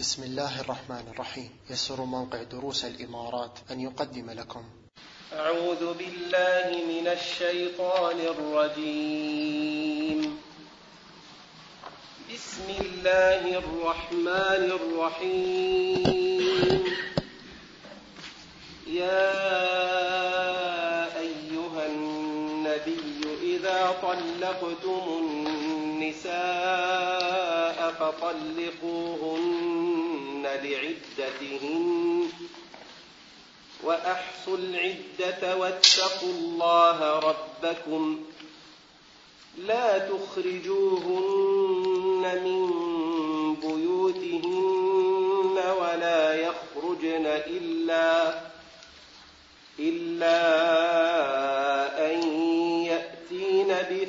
بسم الله الرحمن الرحيم. يسر موقع دروس الإمارات أن يقدم لكم. أعوذ بالله من الشيطان الرجيم. بسم الله الرحمن الرحيم. يا أيها النبي إذا طلقتم النساء فطلقوهن لعدتهن وأحصوا العدة واتقوا الله ربكم لا تخرجوهن من بيوتهن ولا يخرجن إلا إلا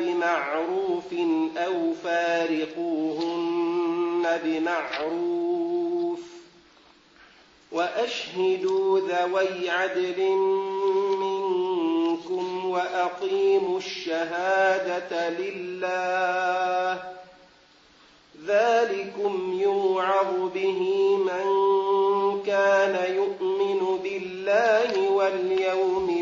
بمعروف أو فارقوهن بمعروف وأشهدوا ذوي عدل منكم وأقيموا الشهادة لله ذلكم يوعظ به من كان يؤمن بالله واليوم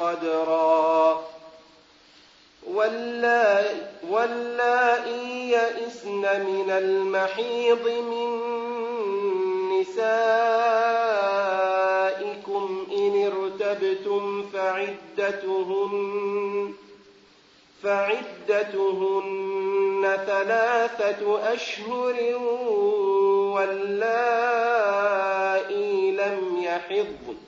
قدرا. واللائي يئسن من المحيض من نسائكم إن ارتبتم فعدتهن فعدتهن ثلاثة أشهر واللائي لم يحضن.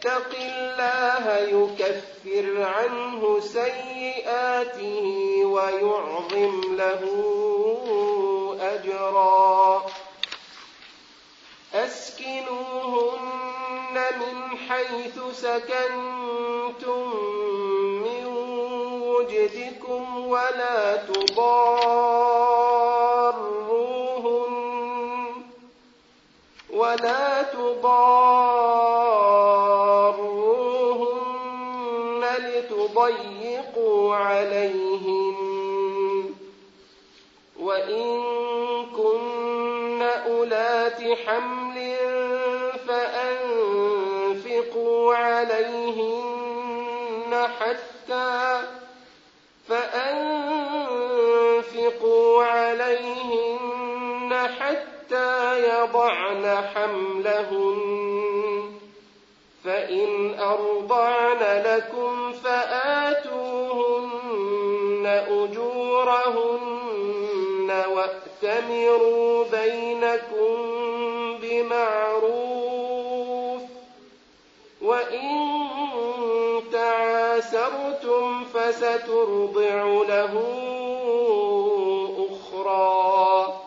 يتق الله يكفر عنه سيئاته ويعظم له أجرا. أسكنوهن من حيث سكنتم من وجدكم ولا تضاروهن ولا تضاروهن عليهن وإن كن أولات حمل فأنفقوا عليهن حتى فأنفقوا عليهن حتى يضعن حملهن فإن أرضعن لكم أجورهن وأتمروا بينكم بمعروف وإن تعاسرتم فسترضع له أخرى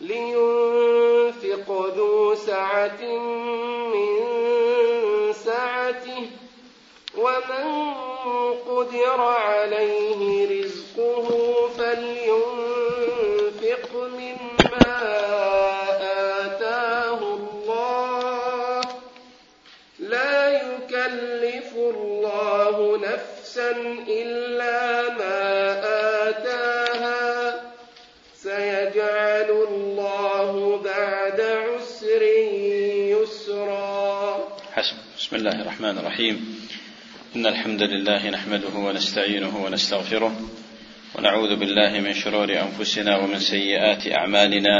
لينفق ذو سعة من سعته ومن قدر عليه رزقه نصفه فلينفق مما آتاه الله لا يكلف الله نفسا إلا ما آتاها سيجعل الله بعد عسر يسرا حسب. بسم الله الرحمن الرحيم. إن الحمد لله نحمده ونستعينه ونستغفره ونعوذ بالله من شرور أنفسنا ومن سيئات أعمالنا.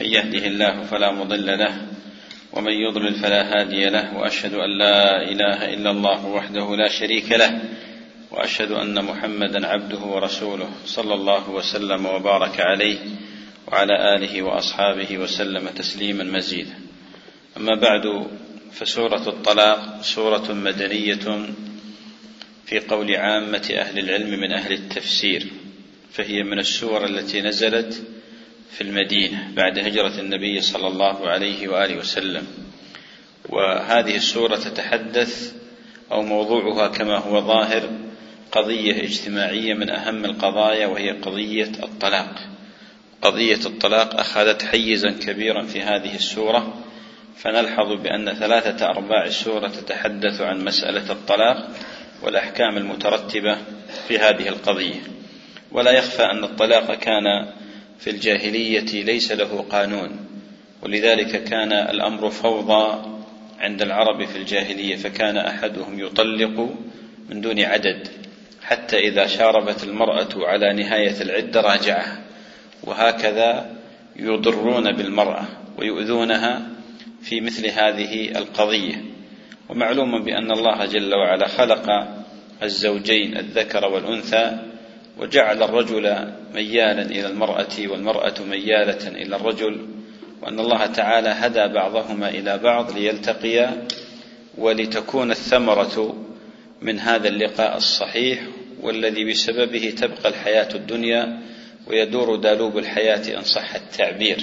من يهده الله فلا مضل له ومن يضلل فلا هادي له وأشهد أن لا إله إلا الله وحده لا شريك له وأشهد أن محمدا عبده ورسوله صلى الله وسلم وبارك عليه وعلى آله وأصحابه وسلم تسليما مزيدا. أما بعد فسورة الطلاق سورة مدنية في قول عامة أهل العلم من أهل التفسير فهي من السور التي نزلت في المدينة بعد هجرة النبي صلى الله عليه وآله وسلم. وهذه السورة تتحدث أو موضوعها كما هو ظاهر قضية اجتماعية من أهم القضايا وهي قضية الطلاق. قضية الطلاق أخذت حيزا كبيرا في هذه السورة فنلحظ بأن ثلاثة أرباع السورة تتحدث عن مسألة الطلاق. والأحكام المترتبة في هذه القضية. ولا يخفى أن الطلاق كان في الجاهلية ليس له قانون ولذلك كان الأمر فوضى عند العرب في الجاهلية فكان أحدهم يطلق من دون عدد حتى إذا شاربت المرأة على نهاية العدة راجعها وهكذا يضرون بالمرأة ويؤذونها في مثل هذه القضية. ومعلوم بأن الله جل وعلا خلق الزوجين الذكر والأنثى وجعل الرجل ميالا إلى المرأة والمرأة ميالة إلى الرجل وأن الله تعالى هدى بعضهما إلى بعض ليلتقيا ولتكون الثمرة من هذا اللقاء الصحيح والذي بسببه تبقى الحياة الدنيا ويدور دالوب الحياة إن صح التعبير.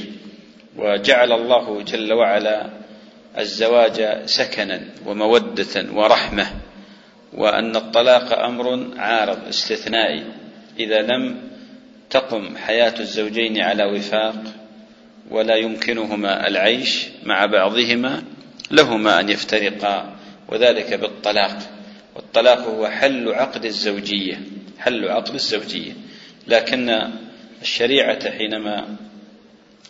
وجعل الله جل وعلا الزواج سكنا ومودة ورحمة وأن الطلاق أمر عارض استثنائي. إذا لم تقم حياة الزوجين على وفاق ولا يمكنهما العيش مع بعضهما لهما أن يفترقا وذلك بالطلاق. والطلاق هو حل عقد الزوجية حل عقد الزوجية. لكن الشريعة حينما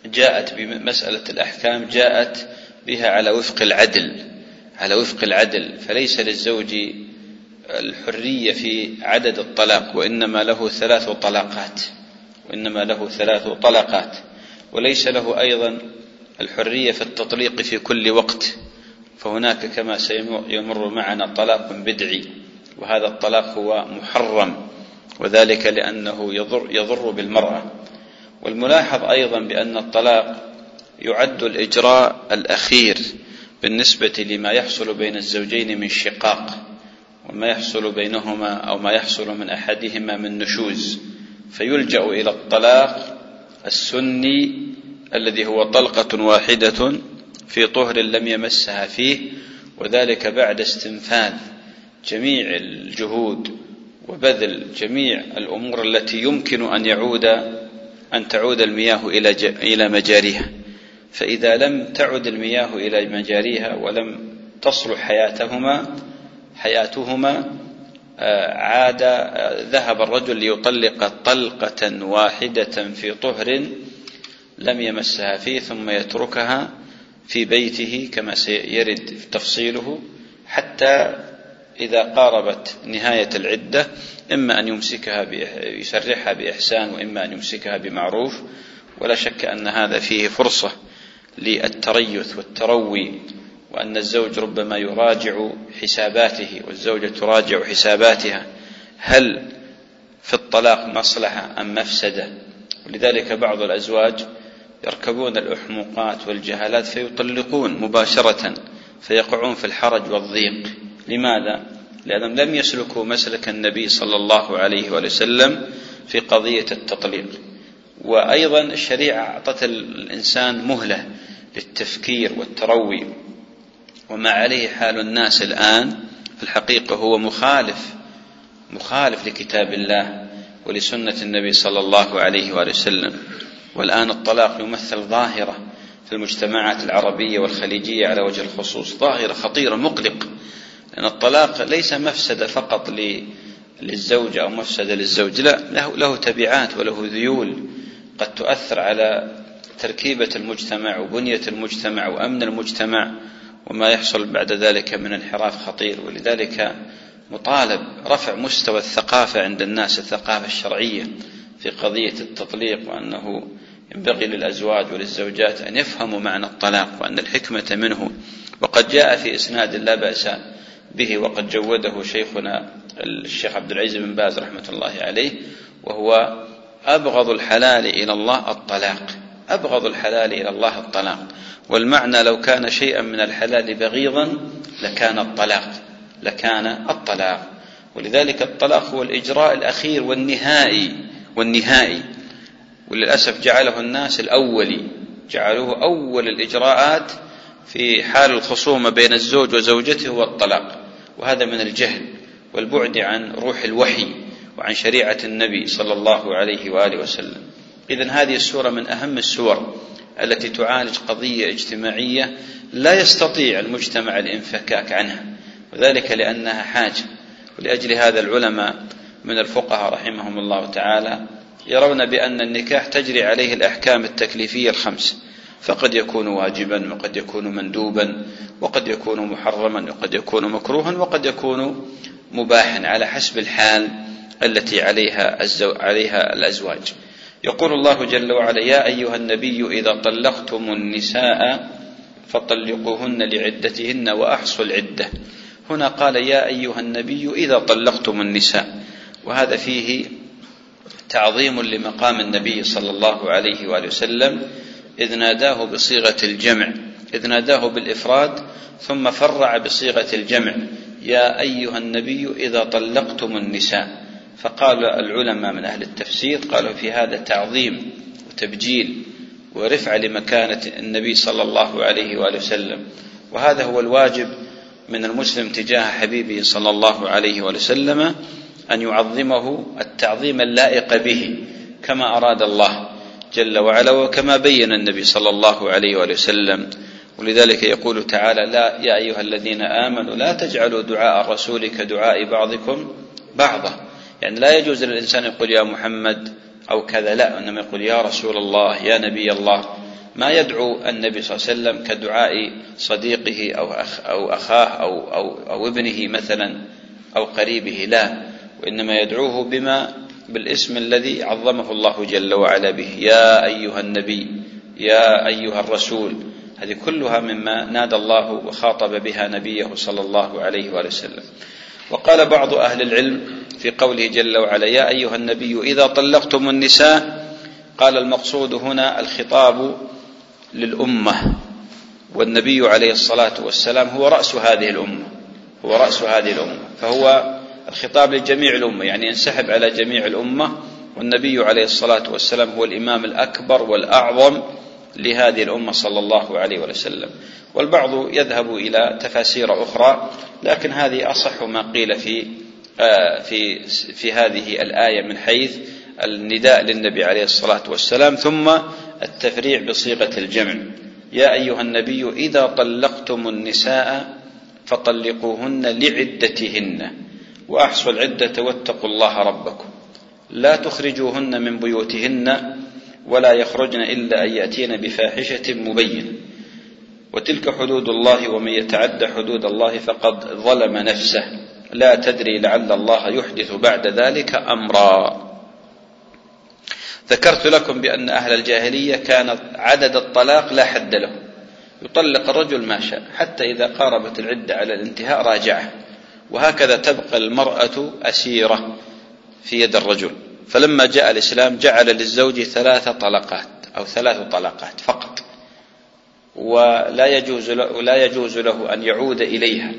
جاءت بمسألة الأحكام جاءت بها على وفق العدل على وفق العدل فليس للزوج الحرية في عدد الطلاق وإنما له ثلاث طلاقات وإنما له ثلاث طلقات وليس له أيضا الحرية في التطليق في كل وقت فهناك كما سيمر معنا طلاق بدعي وهذا الطلاق هو محرم وذلك لأنه يضر, يضر بالمرأة. والملاحظ أيضا بأن الطلاق يعد الإجراء الأخير بالنسبة لما يحصل بين الزوجين من شقاق وما يحصل بينهما أو ما يحصل من أحدهما من نشوز. فيلجأ إلى الطلاق السني الذي هو طلقة واحدة في طهر لم يمسها فيه وذلك بعد استنفاذ جميع الجهود وبذل جميع الأمور التي يمكن أن يعود أن تعود المياه إلى إلى مجاريها. فإذا لم تعد المياه إلى مجاريها ولم تصلح حياتهما حياتهما آه، عاد آه، ذهب الرجل ليطلق طلقة واحدة في طهر لم يمسها فيه ثم يتركها في بيته كما سيرد تفصيله حتى إذا قاربت نهاية العدة إما أن يمسكها يسرحها بإحسان وإما أن يمسكها بمعروف ولا شك أن هذا فيه فرصة. للتريث والتروي وأن الزوج ربما يراجع حساباته والزوجة تراجع حساباتها هل في الطلاق مصلحة أم مفسدة؟ ولذلك بعض الأزواج يركبون الأحمقات والجهالات فيطلقون مباشرة فيقعون في الحرج والضيق. لماذا؟ لأنهم لم يسلكوا مسلك النبي صلى الله عليه وسلم في قضية التطليق. وأيضا الشريعة أعطت الإنسان مهلة للتفكير والتروي. وما عليه حال الناس الآن في الحقيقة هو مخالف مخالف لكتاب الله ولسنة النبي صلى الله عليه وآله وسلم. والآن الطلاق يمثل ظاهرة في المجتمعات العربية والخليجية على وجه الخصوص. ظاهرة خطيرة مقلق. لأن الطلاق ليس مفسدة فقط للزوجة أو مفسدة للزوج. لا له, له تبعات وله ذيول. قد تؤثر على تركيبة المجتمع وبنية المجتمع وأمن المجتمع وما يحصل بعد ذلك من انحراف خطير. ولذلك مطالب رفع مستوى الثقافة عند الناس الثقافة الشرعية في قضية التطليق وأنه ينبغي للأزواج وللزوجات أن يفهموا معنى الطلاق وأن الحكمة منه. وقد جاء في إسناد لا بأس به وقد جوده شيخنا الشيخ عبد العزيز بن باز رحمة الله عليه وهو أبغض الحلال إلى الله الطلاق. أبغض الحلال إلى الله الطلاق. والمعنى لو كان شيئا من الحلال بغيضا لكان الطلاق لكان الطلاق. ولذلك الطلاق هو الإجراء الأخير والنهائي والنهائي. وللأسف جعله الناس الأولي جعلوه أول الإجراءات في حال الخصومة بين الزوج وزوجته هو الطلاق وهذا من الجهل والبعد عن روح الوحي وعن شريعة النبي صلى الله عليه وآله وسلم. إذا هذه السورة من أهم السور التي تعالج قضية اجتماعية لا يستطيع المجتمع الانفكاك عنها وذلك لأنها حاجة ولأجل هذا العلماء من الفقهاء رحمهم الله تعالى يرون بأن النكاح تجري عليه الأحكام التكليفية الخمس فقد يكون واجبا وقد يكون مندوبا وقد يكون محرما وقد يكون مكروها وقد يكون مباحا على حسب الحال التي عليها. عليها الأزواج. يقول الله جل وعلا: يا أيها النبي إذا طلقتم النساء فطلقوهن لعدتهن وأحصوا العدة. هنا قال يا أيها النبي إذا طلقتم النساء وهذا فيه تعظيم لمقام النبي صلى الله عليه وآله وسلم إذ ناداه بصيغة الجمع إذ ناداه بالإفراد ثم فرع بصيغة الجمع يا أيها النبي إذا طلقتم النساء فقال العلماء من أهل التفسير قالوا في هذا تعظيم وتبجيل ورفع لمكانة النبي صلى الله عليه وآله وسلم. وهذا هو الواجب من المسلم تجاه حبيبه صلى الله عليه وآله وسلم أن يعظمه التعظيم اللائق به كما أراد الله جل وعلا وكما بين النبي صلى الله عليه وآله وسلم. ولذلك يقول تعالى لا يا أيها الذين آمنوا لا تجعلوا دعاء الرسول كدعاء بعضكم بعضا. يعني لا يجوز للإنسان يقول يا محمد أو كذا لا إنما يقول يا رسول الله يا نبي الله. ما يدعو النبي صلى الله عليه وسلم كدعاء صديقه أو أخ أو أخاه أو أو أو ابنه مثلا أو قريبه لا. وإنما يدعوه بما بالاسم الذي عظمه الله جل وعلا به. يا أيها النبي يا أيها الرسول. هذه كلها مما نادى الله وخاطب بها نبيه صلى الله عليه وسلم. وقال بعض أهل العلم في قوله جل وعلا يا أيها النبي إذا طلقتم النساء قال المقصود هنا الخطاب للأمة. والنبي عليه الصلاة والسلام هو رأس هذه الأمة هو رأس هذه الأمة فهو الخطاب لجميع الأمة يعني ينسحب على جميع الأمة. والنبي عليه الصلاة والسلام هو الإمام الأكبر والأعظم لهذه الأمة صلى الله عليه وسلم. والبعض يذهب إلى تفاسير أخرى لكن هذه أصح ما قيل في آه، في في هذه الآية من حيث النداء للنبي عليه الصلاة والسلام ثم التفريع بصيغة الجمع. يا أيها النبي إذا طلقتم النساء فطلقوهن لعدتهن وأحصوا العدة واتقوا الله ربكم. لا تخرجوهن من بيوتهن ولا يخرجن إلا أن يأتين بفاحشة مبينة. وتلك حدود الله ومن يتعد حدود الله فقد ظلم نفسه. لا تدري لعل الله يحدث بعد ذلك أمرا. ذكرت لكم بأن أهل الجاهلية كان عدد الطلاق لا حد له. يطلق الرجل ما شاء حتى إذا قاربت العدة على الانتهاء راجعه. وهكذا تبقى المرأة أسيرة في يد الرجل. فلما جاء الإسلام جعل للزوج ثلاث طلقات أو ثلاث طلقات فقط. ولا يجوز له لا يجوز له أن يعود إليها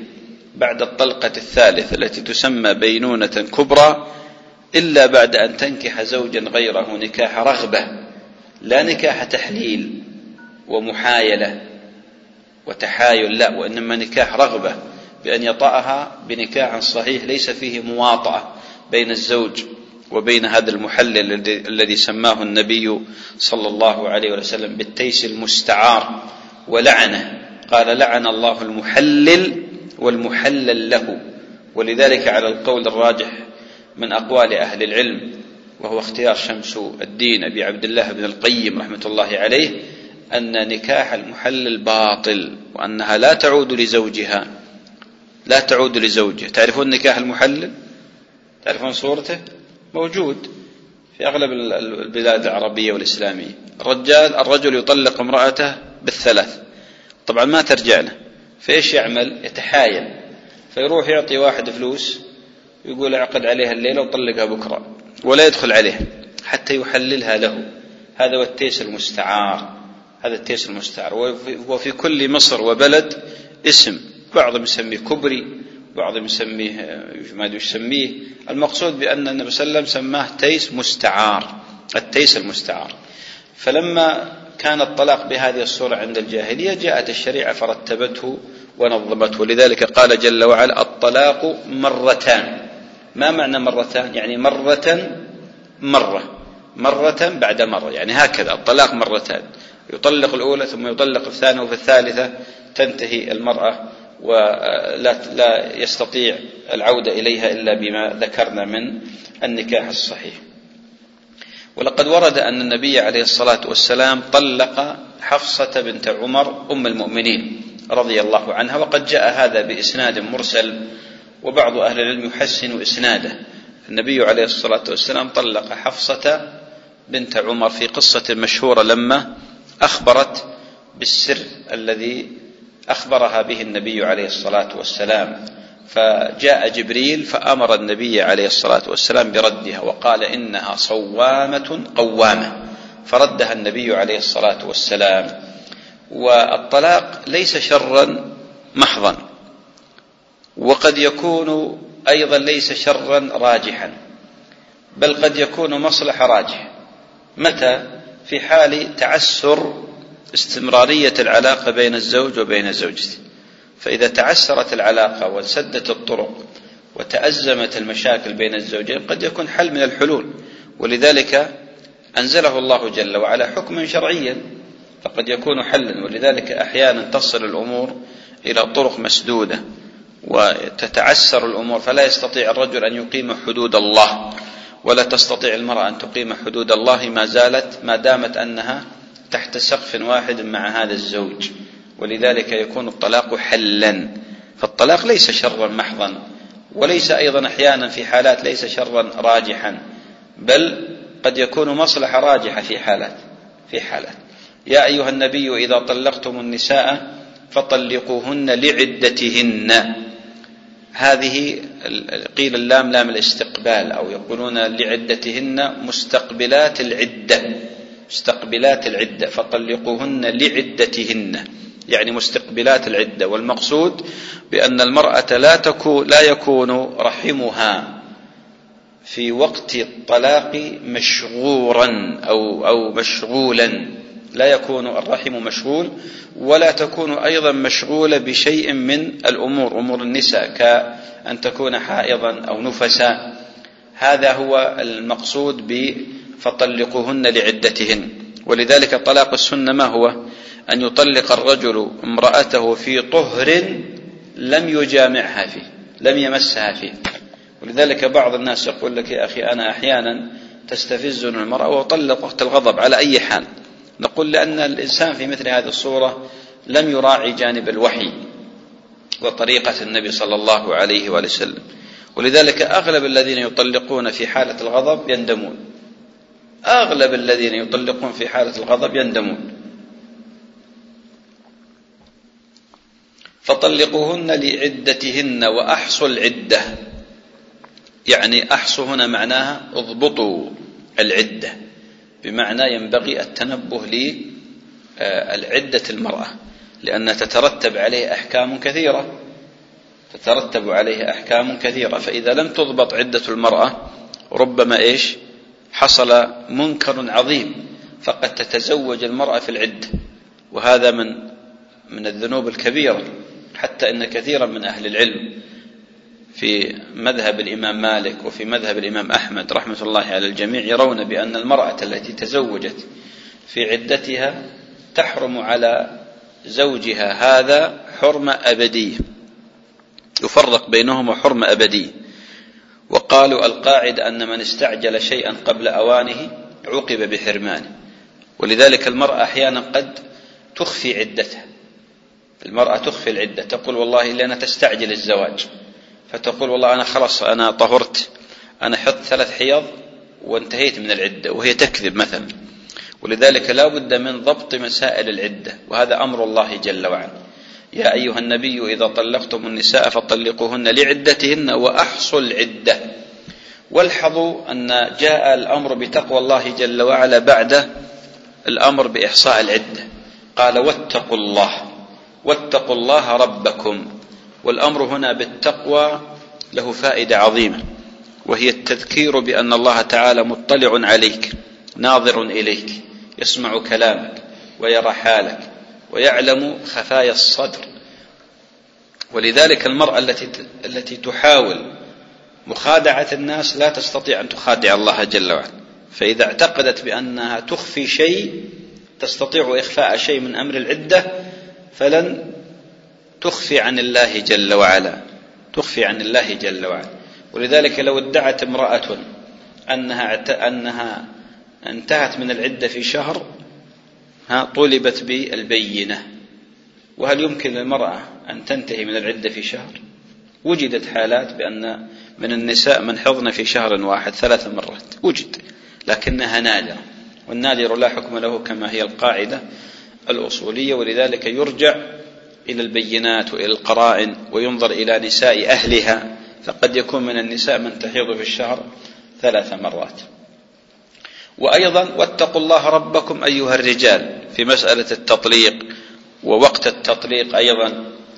بعد الطلقة الثالثة التي تسمى بينونة كبرى إلا بعد أن تنكح زوجا غيره نكاح رغبة لا نكاح تحليل ومحايلة وتحايل لا وإنما نكاح رغبة بأن يطأها بنكاح صحيح ليس فيه مواطأة بين الزوج وبين هذا المحلل الذي سماه النبي صلى الله عليه وسلم بالتيس المستعار. ولعنه. قال لعن الله المحلل والمحلل له. ولذلك على القول الراجح من أقوال أهل العلم وهو اختيار شمس الدين أبي عبد الله بن القيم رحمة الله عليه أن نكاح المحلل باطل وأنها لا تعود لزوجها. لا تعود لزوجها. تعرفون نكاح المحلل؟ تعرفون صورته؟ موجود في أغلب البلاد العربية والإسلامية. الرجال الرجل يطلق امرأته بالثلاث. طبعا ما ترجع له فإيش يعمل؟ يتحايل. فيروح يعطي واحد فلوس يقول أعقد عليها الليلة وطلقها بكرة ولا يدخل عليها حتى يحللها له. هذا هو التيس المستعار. هذا التيس المستعار. وفي كل مصر وبلد اسم. بعضهم يسميه كبري بعضهم يسميه ما أدري يسميه. المقصود بأن النبي صلى الله عليه وسلم سماه تيس مستعار. التيس المستعار. فلما كان الطلاق بهذه الصورة عند الجاهلية جاءت الشريعة فرتبته ونظمته. لذلك قال جل وعلا الطلاق مرتان. ما معنى مرتان؟ يعني مرة مرة. مرة بعد مرة. يعني هكذا الطلاق مرتان. يطلق الأولى ثم يطلق الثانية وفي الثالثة تنتهي المرأة ولا لا يستطيع العودة إليها إلا بما ذكرنا من النكاح الصحيح. ولقد ورد أن النبي عليه الصلاة والسلام طلق حفصة بنت عمر أم المؤمنين رضي الله عنها وقد جاء هذا بإسناد مرسل وبعض أهل العلم يحسن إسناده. النبي عليه الصلاة والسلام طلق حفصة بنت عمر في قصة مشهورة لما أخبرت بالسر الذي أخبرها به النبي عليه الصلاة والسلام. فجاء جبريل فأمر النبي عليه الصلاة والسلام بردها وقال إنها صوامة قوامة. فردها النبي عليه الصلاة والسلام. والطلاق ليس شرا محضا. وقد يكون أيضا ليس شرا راجحا. بل قد يكون مصلحة راجحة متى؟ في حال تعسر استمرارية العلاقة بين الزوج وبين زوجته. فإذا تعسرت العلاقة وسدت الطرق وتأزمت المشاكل بين الزوجين قد يكون حل من الحلول. ولذلك أنزله الله جل وعلا حكما شرعيا فقد يكون حلا. ولذلك أحيانا تصل الأمور إلى طرق مسدودة وتتعسر الأمور. فلا يستطيع الرجل أن يقيم حدود الله ولا تستطيع المرأة أن تقيم حدود الله ما زالت ما دامت أنها تحت سقف واحد مع هذا الزوج. ولذلك يكون الطلاق حلا. فالطلاق ليس شرا محضا وليس أيضا أحيانا في حالات ليس شرا راجحا بل قد يكون مصلحة راجحة في حالات في حالات. يا أيها النبي إذا طلقتم النساء فطلقوهن لعدتهن. هذه قيل اللام لام الاستقبال أو يقولون لعدتهن مستقبلات العدة مستقبلات العدة فطلقوهن لعدتهن. يعني مستقبلات العدة والمقصود بأن المرأة لا تكون لا يكون رحمها في وقت الطلاق مشغورا أو أو مشغولا. لا يكون الرحم مشغول ولا تكون أيضا مشغولة بشيء من الأمور أمور النساء كأن تكون حائضا أو نفسا. هذا هو المقصود ب فطلقوهن لعدتهن. ولذلك طلاق السنة ما هو؟ أن يطلق الرجل امرأته في طهر لم يجامعها فيه لم يمسها فيه. ولذلك بعض الناس يقول لك يا أخي أنا أحيانا تستفزني المرأة وأطلق وقت الغضب على أي حال. نقول لأن الإنسان في مثل هذه الصورة لم يراعي جانب الوحي وطريقة النبي صلى الله عليه وآله وسلم. ولذلك أغلب الذين يطلقون في حالة الغضب يندمون. أغلب الذين يطلقون في حالة الغضب يندمون. فطلقوهن لعدتهن وأحصوا العدة. يعني أحصوا هنا معناها اضبطوا العدة. بمعنى ينبغي التنبه للعدة المرأة لأن تترتب عليه أحكام كثيرة. تترتب عليه أحكام كثيرة. فإذا لم تضبط عدة المرأة ربما إيش؟ حصل منكر عظيم. فقد تتزوج المرأة في العدة وهذا من من الذنوب الكبيرة. حتى إن كثيرا من أهل العلم في مذهب الإمام مالك وفي مذهب الإمام أحمد رحمة الله على الجميع يرون بأن المرأة التي تزوجت في عدتها تحرم على زوجها هذا حرمه ابديه يفرق بينهما حرمه ابديه وقالوا القاعده أن من استعجل شيئا قبل أوانه عوقب بحرمانه. ولذلك المرأة أحيانا قد تخفي عدتها. المرأة تخفي العدة تقول والله لأنها تستعجل الزواج. فتقول والله أنا خلاص أنا طهرت أنا حط ثلاث حيض وانتهيت من العدة وهي تكذب مثلا. ولذلك لا بد من ضبط مسائل العدة وهذا أمر الله جل وعلا. يا أيها النبي إذا طلقتم النساء فطلقوهن لعدتهن وأحصوا العدة. والحظوا أن جاء الأمر بتقوى الله جل وعلا بعد الأمر بإحصاء العدة. قال واتقوا الله. واتقوا الله ربكم. والأمر هنا بالتقوى له فائدة عظيمة وهي التذكير بأن الله تعالى مطلع عليك ناظر إليك يسمع كلامك ويرى حالك ويعلم خفايا الصدر. ولذلك المرأة التي التي تحاول مخادعة الناس لا تستطيع أن تخادع الله جل وعلا. فإذا اعتقدت بأنها تخفي شيء تستطيع إخفاء شيء من أمر العدة فلن تخفي عن الله جل وعلا. تخفي عن الله جل وعلا. ولذلك لو ادعت امرأة أنها أنها انتهت من العدة في شهر ها طولبت بالبينة. وهل يمكن للمرأة أن تنتهي من العدة في شهر؟ وجدت حالات بأن من النساء من حضن في شهر واحد ثلاث مرات. وجد. لكنها نادرة. والنادر لا حكم له كما هي القاعدة. الأصولية ولذلك يرجع إلى البينات وإلى القرائن وينظر إلى نساء أهلها. فقد يكون من النساء من تحيض في الشهر ثلاث مرات. وأيضا واتقوا الله ربكم أيها الرجال في مسألة التطليق ووقت التطليق أيضا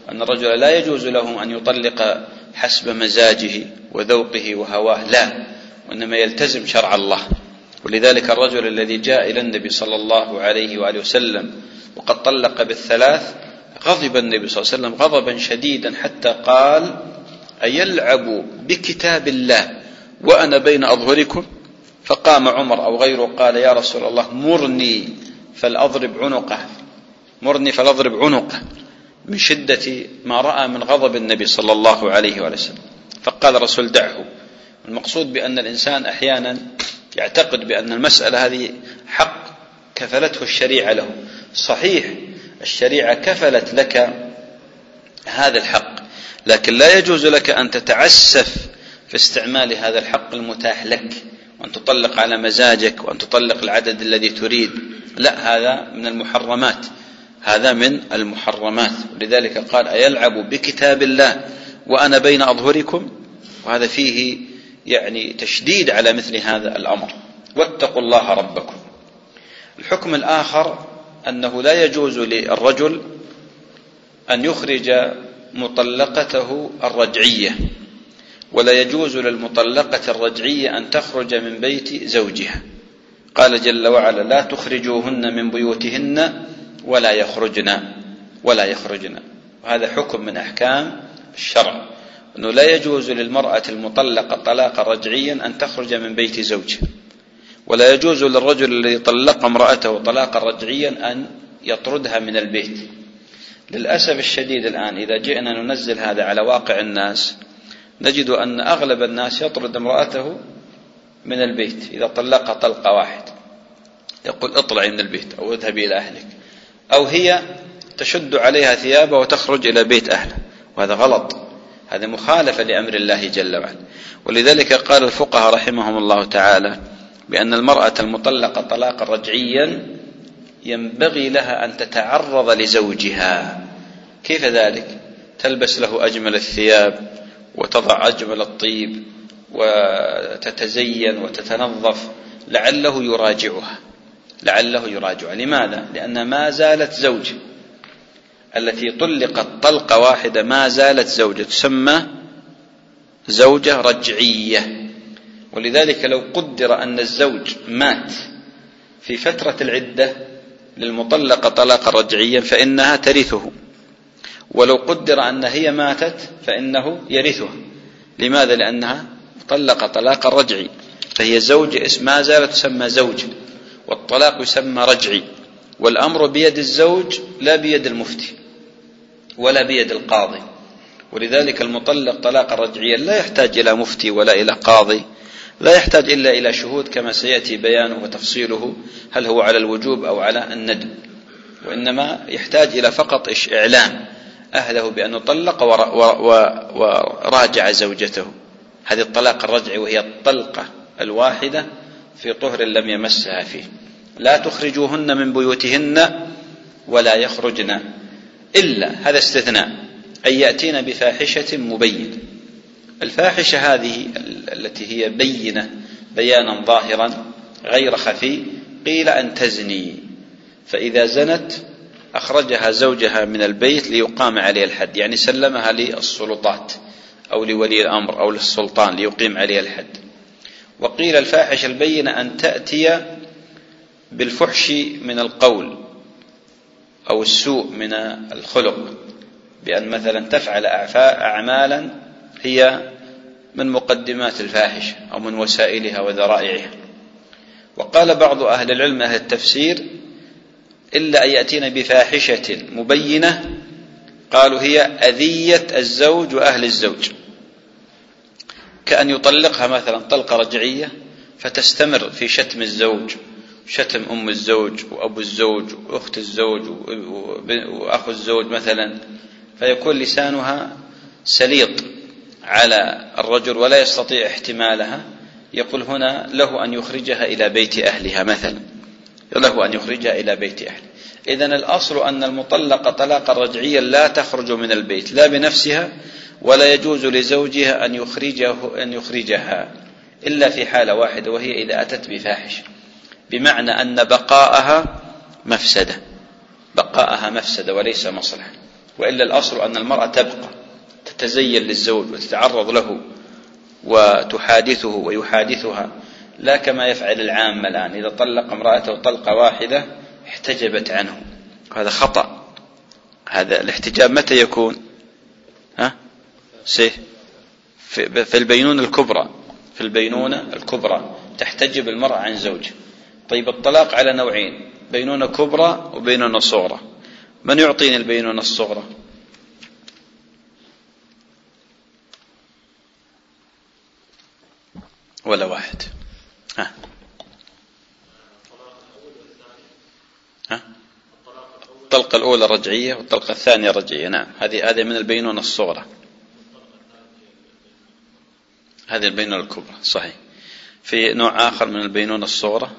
أن الرجل لا يجوز له أن يطلق حسب مزاجه وذوقه وهواه لا وإنما يلتزم شرع الله. ولذلك الرجل الذي جاء إلى النبي صلى الله عليه وآله وسلم وقد طلق بالثلاث غضب النبي صلى الله عليه وسلم غضبا شديدا حتى قال أيلعب بكتاب الله وأنا بين أظهركم؟ فقام عمر أو غيره قال يا رسول الله مرني فلأضرب عنقه مرني فلأضرب عنقه من شدة ما رأى من غضب النبي صلى الله عليه وسلم. فقال الرسول دعه. المقصود بأن الإنسان أحيانا يعتقد بأن المسألة هذه حق كفلته الشريعة له. صحيح الشريعة كفلت لك هذا الحق لكن لا يجوز لك أن تتعسف في استعمال هذا الحق المتاح لك وأن تطلق على مزاجك وأن تطلق العدد الذي تريد. لا هذا من المحرمات. هذا من المحرمات. لذلك قال أيلعب بكتاب الله وأنا بين أظهركم؟ وهذا فيه يعني تشديد على مثل هذا الأمر. واتقوا الله ربكم. الحكم الآخر أنه لا يجوز للرجل أن يخرج مطلقته الرجعية ولا يجوز للمطلقة الرجعية أن تخرج من بيت زوجها. قال جل وعلا لا تخرجوهن من بيوتهن ولا يخرجن ولا يخرجن. وهذا حكم من أحكام الشرع. أنه لا يجوز للمرأة المطلقة طلاقا رجعيا أن تخرج من بيت زوجها. ولا يجوز للرجل الذي طلق امرأته طلاقا رجعيا أن يطردها من البيت. للأسف الشديد الآن إذا جئنا ننزل هذا على واقع الناس نجد أن أغلب الناس يطرد امرأته من البيت إذا طلقها طلقة واحد. يقول اطلعي من البيت أو اذهبي إلى أهلك. أو هي تشد عليها ثيابها وتخرج إلى بيت أهلها. وهذا غلط. هذا مخالفة لأمر الله جل وعلا. ولذلك قال الفقهاء رحمهم الله تعالى بأن المرأة المطلقة طلاقا رجعيا ينبغي لها أن تتعرض لزوجها. كيف ذلك؟ تلبس له أجمل الثياب وتضع أجمل الطيب وتتزين وتتنظف لعله يراجعها. لعله يراجعها. لماذا؟ لأن ما زالت زوجة التي طلقت طلقة واحدة ما زالت زوجة تسمى زوجة رجعية. ولذلك لو قدر أن الزوج مات في فترة العدة للمطلقة طلاقا رجعيا فإنها ترثه. ولو قدر أن هي ماتت فإنه يرثها. لماذا؟ لأنها طلق طلاقا رجعي. فهي زوجة ما زالت تسمى زوجة والطلاق يسمى رجعي. والأمر بيد الزوج لا بيد المفتي. ولا بيد القاضي. ولذلك المطلق طلاقا رجعيا لا يحتاج إلى مفتي ولا إلى قاضي لا يحتاج إلا إلى شهود كما سيأتي بيانه وتفصيله هل هو على الوجوب أو على الندب وإنما يحتاج إلى فقط إعلام أهله بأنه طلق وراجع زوجته. هذه الطلاق الرجعي وهي الطلقة الواحدة في طهر لم يمسها فيه. لا تخرجوهن من بيوتهن ولا يخرجن إلا هذا استثناء أن يأتين بفاحشة مبينة. الفاحشة هذه التي هي بينة بيانا ظاهرا غير خفي قيل أن تزني. فإذا زنت أخرجها زوجها من البيت ليقام عليها الحد يعني سلمها للسلطات أو لولي الأمر أو للسلطان ليقيم عليها الحد. وقيل الفاحشة البينة أن تأتي بالفحش من القول. أو السوء من الخلق بأن مثلا تفعل أعمالا هي من مقدمات الفاحشة أو من وسائلها وذرائعها. وقال بعض أهل العلم أهل التفسير إلا أن يأتين بفاحشة مبينة قالوا هي أذية الزوج وأهل الزوج. كأن يطلقها مثلا طلقة رجعية فتستمر في شتم الزوج. شتم أم الزوج وأبو الزوج وأخت الزوج وأخو الزوج مثلا فيكون لسانها سليط على الرجل ولا يستطيع احتمالها. يقول هنا له أن يخرجها إلى بيت أهلها مثلا. له أن يخرجها إلى بيت أهله إذا الأصل أن المطلقة طلاقا رجعيا لا تخرج من البيت لا بنفسها ولا يجوز لزوجها أن يخرجه أن يخرجها إلا في حالة واحدة وهي إذا أتت بفاحشة. بمعنى أن بقاءها مفسدة. بقاءها مفسدة وليس مصلحة. وإلا الأصل أن المرأة تبقى تتزين للزوج وتتعرض له وتحادثه ويحادثها. لا كما يفعل العامة الآن. إذا طلق امرأته طلقة واحدة احتجبت عنه. هذا خطأ. هذا الاحتجاب متى يكون؟ ها؟ سيه في البينونة الكبرى. في البينونة الكبرى. تحتجب المرأة عن زوجها. طيب الطلاق على نوعين بينونة كبرى وبينونة صغرى. من يعطيني البينونة الصغرى؟ ولا واحد. ها. ها. الطلقة الأولى رجعية والطلقة الثانية رجعية. نعم. هذه هذه من البينونة الصغرى. هذه البينونة الكبرى صحيح. في نوع آخر من البينونة الصغرى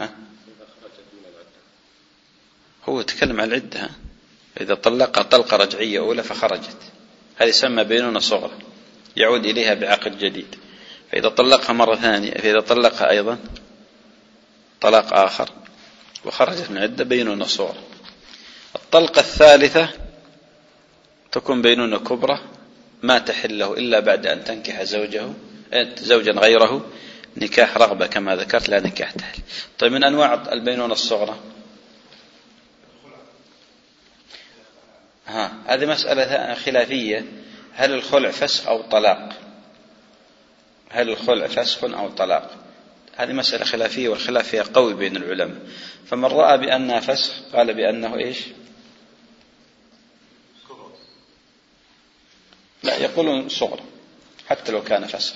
ها؟ هو تكلم عن العدة؟ إذا طلقها طلقة رجعية أولى فخرجت. هذه يسمى بينونة صغرى. يعود إليها بعقد جديد. فإذا طلقها مرة ثانية فإذا طلقها أيضا طلاق آخر. وخرجت من عدة بينونة صغرى. الطلقة الثالثة تكون بينونة كبرى. ما تحل له إلا بعد أن تنكح زوجه زوجا غيره. نكاح رغبة كما ذكرت لا نكاح تحل. طيب من أنواع البينونة الصغرى؟ ها هذه مسألة خلافية. هل الخلع فسخ أو طلاق؟ هل الخلع فسخ أو طلاق؟ هذه مسألة خلافية والخلاف فيها قوي بين العلماء. فمن رأى بأنها فسخ قال بأنه إيش؟ لا يقولون صغر حتى لو كان فسخ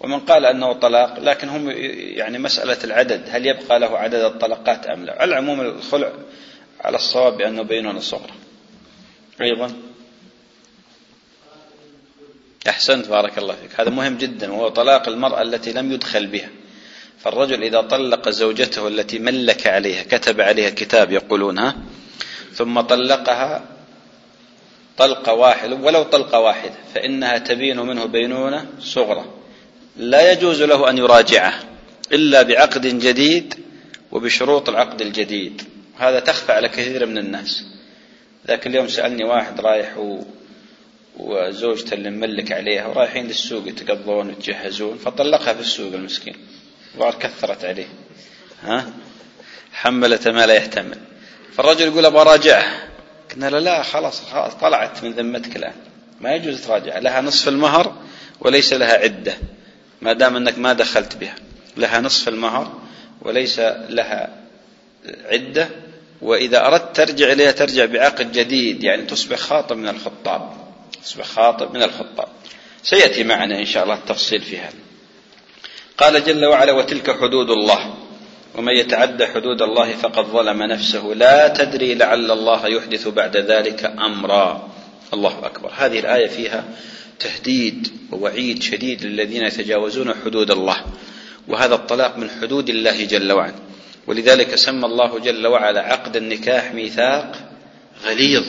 ومن قال أنه طلاق لكن هم يعني مسألة العدد هل يبقى له عدد الطلقات أم لا؟ على العموم الخلع على الصواب بأنه بينون صغرى أيضا. أحسنت بارك الله فيك. هذا مهم جدا وهو طلاق المرأة التي لم يدخل بها. فالرجل إذا طلق زوجته التي ملك عليها كتب عليها كتاب يقولونها ثم طلقها طلقة واحدة ولو طلقة واحدة فإنها تبين منه بينونة صغرى. لا يجوز له أن يراجعه إلا بعقد جديد وبشروط العقد الجديد. هذا تخفى على كثير من الناس. ذاك اليوم سألني واحد رايح و... وزوجته اللي مملك عليها ورايحين للسوق يتقضون ويتجهزون فطلقها في السوق المسكين. كثرت عليه. ها؟ حملت ما لا يحتمل فالرجل يقول أبغى اراجعها قلنا له لا خلاص خلاص طلعت من ذمتك الآن. ما يجوز تراجع. لها نصف المهر وليس لها عدة ما دام أنك ما دخلت بها. لها نصف المهر وليس لها عدة وإذا أردت ترجع إليها ترجع بعقد جديد يعني تصبح خاطب من الخطاب. تصبح خاطب من الخطاب. سيأتي معنا إن شاء الله التفصيل في هذا. قال جل وعلا وتلك حدود الله. ومن يتعدى حدود الله فقد ظلم نفسه. لا تدري لعل الله يحدث بعد ذلك أمرا. الله أكبر. هذه الآية فيها تهديد ووعيد شديد للذين يتجاوزون حدود الله. وهذا الطلاق من حدود الله جل وعلا. ولذلك سمى الله جل وعلا عقد النكاح ميثاق غليظ.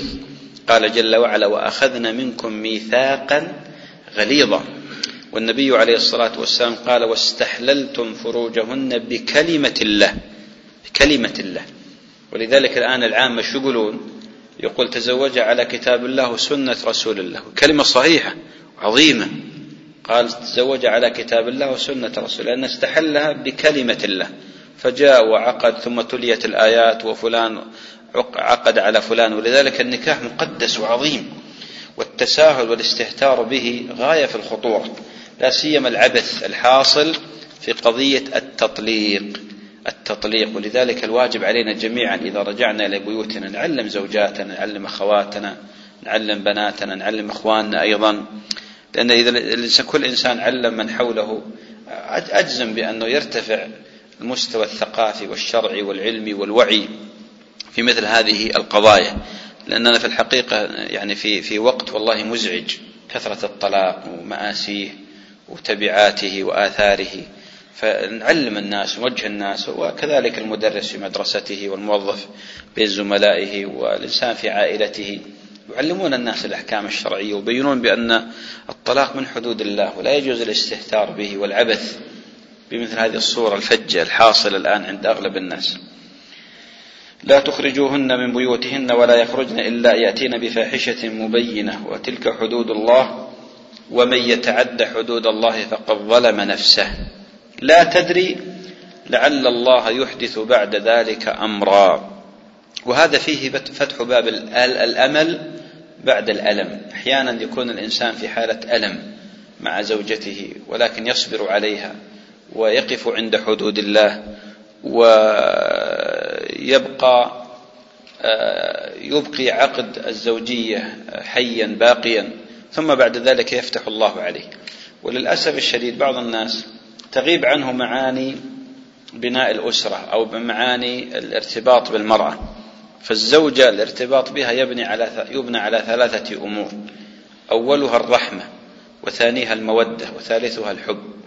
قال جل وعلا واخذنا منكم ميثاقا غليظا. والنبي عليه الصلاة والسلام قال واستحللتم فروجهن بكلمة الله بكلمة الله. ولذلك الآن العامة شو يقولون؟ يقول تزوج على كتاب الله وسنة رسول الله. كلمة صحيحة عظيمة. قال تزوج على كتاب الله وسنة رسول لأن استحلها بكلمة الله. فجاء وعقد ثم تليت الآيات وفلان عقد على فلان. ولذلك النكاح مقدس وعظيم والتساهل والاستهتار به غاية في الخطورة لا سيما العبث الحاصل في قضية التطليق. التطليق ولذلك الواجب علينا جميعا إذا رجعنا إلى بيوتنا نعلم زوجاتنا نعلم أخواتنا نعلم بناتنا نعلم إخواننا أيضا. لأن إذا كل إنسان علم من حوله. أجزم بأنه يرتفع المستوى الثقافي والشرعي والعلمي والوعي في مثل هذه القضايا. لأننا في الحقيقة يعني في في وقت والله مزعج كثرة الطلاق ومآسيه وتبعاته وآثاره. فنعلم الناس نوجه الناس وكذلك المدرس في مدرسته والموظف بين زملائه والإنسان في عائلته يعلمون الناس الأحكام الشرعية ويبينون بأن الطلاق من حدود الله ولا يجوز الاستهتار به والعبث. بمثل هذه الصورة الفجة الحاصلة الآن عند أغلب الناس. لا تخرجوهن من بيوتهن ولا يخرجن إلا يأتين بفاحشة مبينة وتلك حدود الله ومن يتعد حدود الله فقد ظلم نفسه. لا تدري لعل الله يحدث بعد ذلك أمرا. وهذا فيه فتح باب الأمل بعد الألم. أحيانا يكون الإنسان في حالة ألم مع زوجته ولكن يصبر عليها. ويقف عند حدود الله ويبقى آه، يبقي عقد الزوجية حيا باقيا ثم بعد ذلك يفتح الله عليه. وللأسف الشديد بعض الناس تغيب عنه معاني بناء الأسرة أو معاني الارتباط بالمرأة. فالزوجة الارتباط بها يبني على يبنى على ثلاثة أمور. أولها الرحمة وثانيها المودة وثالثها الحب.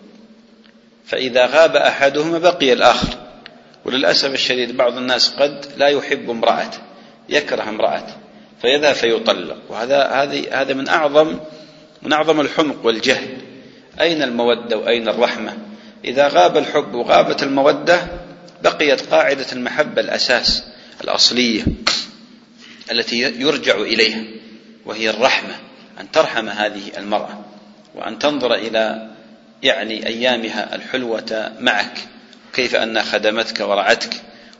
فإذا غاب أحدهما بقي الآخر. وللأسف الشديد بعض الناس قد لا يحب امرأته يكره امرأته فيذهب فيطلق. وهذا هذه هذا من أعظم من أعظم الحمق والجهل. أين المودة وأين الرحمة؟ إذا غاب الحب وغابت المودة بقيت قاعدة المحبة الأساس الأصلية التي يرجع إليها وهي الرحمة أن ترحم هذه المرأة وأن تنظر إلى يعني أيامها الحلوة معك كيف أنها خدمتك ورعتك.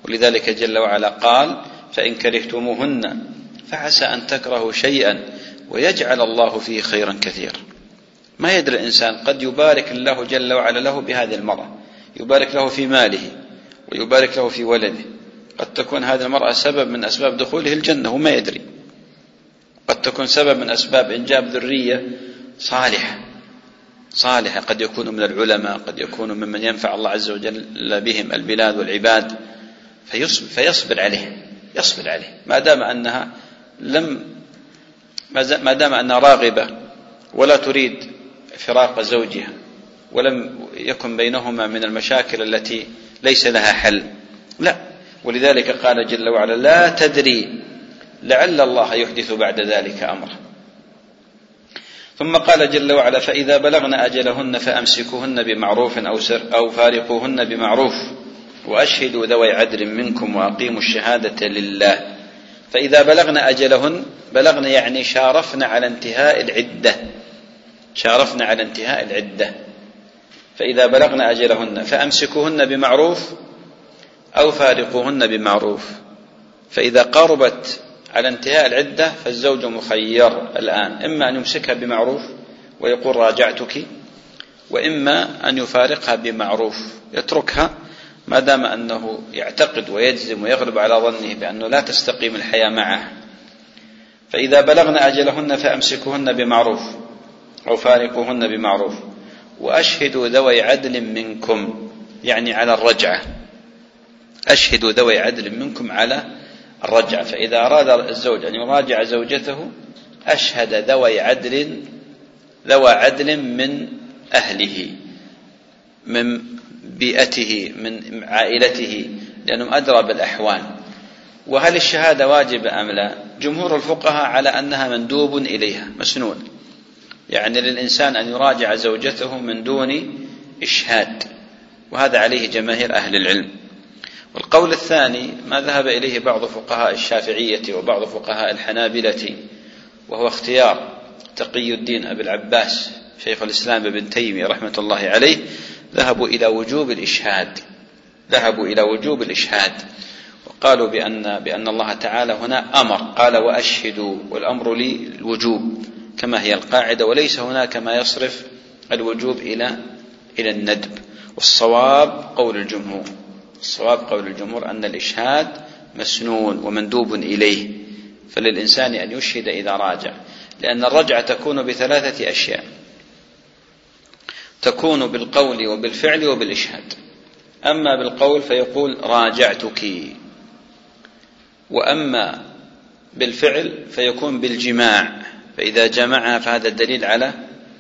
ولذلك جل وعلا قال فإن كرهتموهن فعسى أن تكرهوا شيئا ويجعل الله فيه خيرا كثيرا. ما يدري الإنسان قد يبارك الله جل وعلا له بهذه المرأة يبارك له في ماله ويبارك له في ولده. قد تكون هذه المرأة سبب من أسباب دخوله الجنة وما يدري. قد تكون سبب من أسباب إنجاب ذرية صالحة. صالحة. قد يكون من العلماء قد يكون ممن ينفع الله عز وجل بهم البلاد والعباد. فيصبر, فيصبر عليه يصبر عليه. ما دام أنها لم ما دام أنها راغبة ولا تريد فراق زوجها ولم يكن بينهما من المشاكل التي ليس لها حل. لا. ولذلك قال جل وعلا لا تدري لعل الله يحدث بعد ذلك أمرا. ثم قال جل وعلا فإذا بلغن أجلهن فأمسكوهن بمعروف أو, سر أو فارقوهن بمعروف وأشهدوا ذوي عدل منكم وأقيموا الشهادة لله. فإذا بلغن أجلهن بلغن يعني شارفن على انتهاء العدة. شارفن على انتهاء العدة. فإذا بلغن أجلهن فأمسكوهن بمعروف أو فارقوهن بمعروف. فإذا قربت على انتهاء العدة فالزوج مخير الآن. إما أن يمسكها بمعروف ويقول راجعتك وإما أن يفارقها بمعروف. يتركها ما دام أنه يعتقد ويجزم ويغلب على ظنه بأنه لا تستقيم الحياة معه. فإذا بلغن أجلهن فأمسكوهن بمعروف أو فارقوهن بمعروف. وأشهدوا ذوي عدل منكم يعني على الرجعة. أشهدوا ذوي عدل منكم على الرجعة فإذا أراد الزوج أن يراجع زوجته أشهد ذوي عدل ذوى عدل من أهله من بيئته من عائلته لأنهم أدرى بالأحوال. وهل الشهادة واجبة أم لا؟ جمهور الفقهاء على أنها مندوب إليها مسنون. يعني للإنسان أن يراجع زوجته من دون إشهاد وهذا عليه جماهير أهل العلم. والقول الثاني ما ذهب إليه بعض فقهاء الشافعية وبعض فقهاء الحنابلة وهو اختيار تقي الدين أبي العباس شيخ الإسلام ابن تيمية رحمة الله عليه ذهبوا إلى وجوب الإشهاد ذهبوا إلى وجوب الإشهاد وقالوا بأن بأن الله تعالى هنا أمر قال وأشهدوا والأمر للوجوب كما هي القاعدة وليس هناك ما يصرف الوجوب إلى إلى الندب والصواب قول الجمهور. الصواب قول الجمهور أن الإشهاد مسنون ومندوب إليه فللإنسان أن يشهد إذا راجع لأن الرجعة تكون بثلاثة أشياء تكون بالقول وبالفعل وبالإشهاد أما بالقول فيقول راجعتك وأما بالفعل فيكون بالجماع فإذا جمعها فهذا الدليل على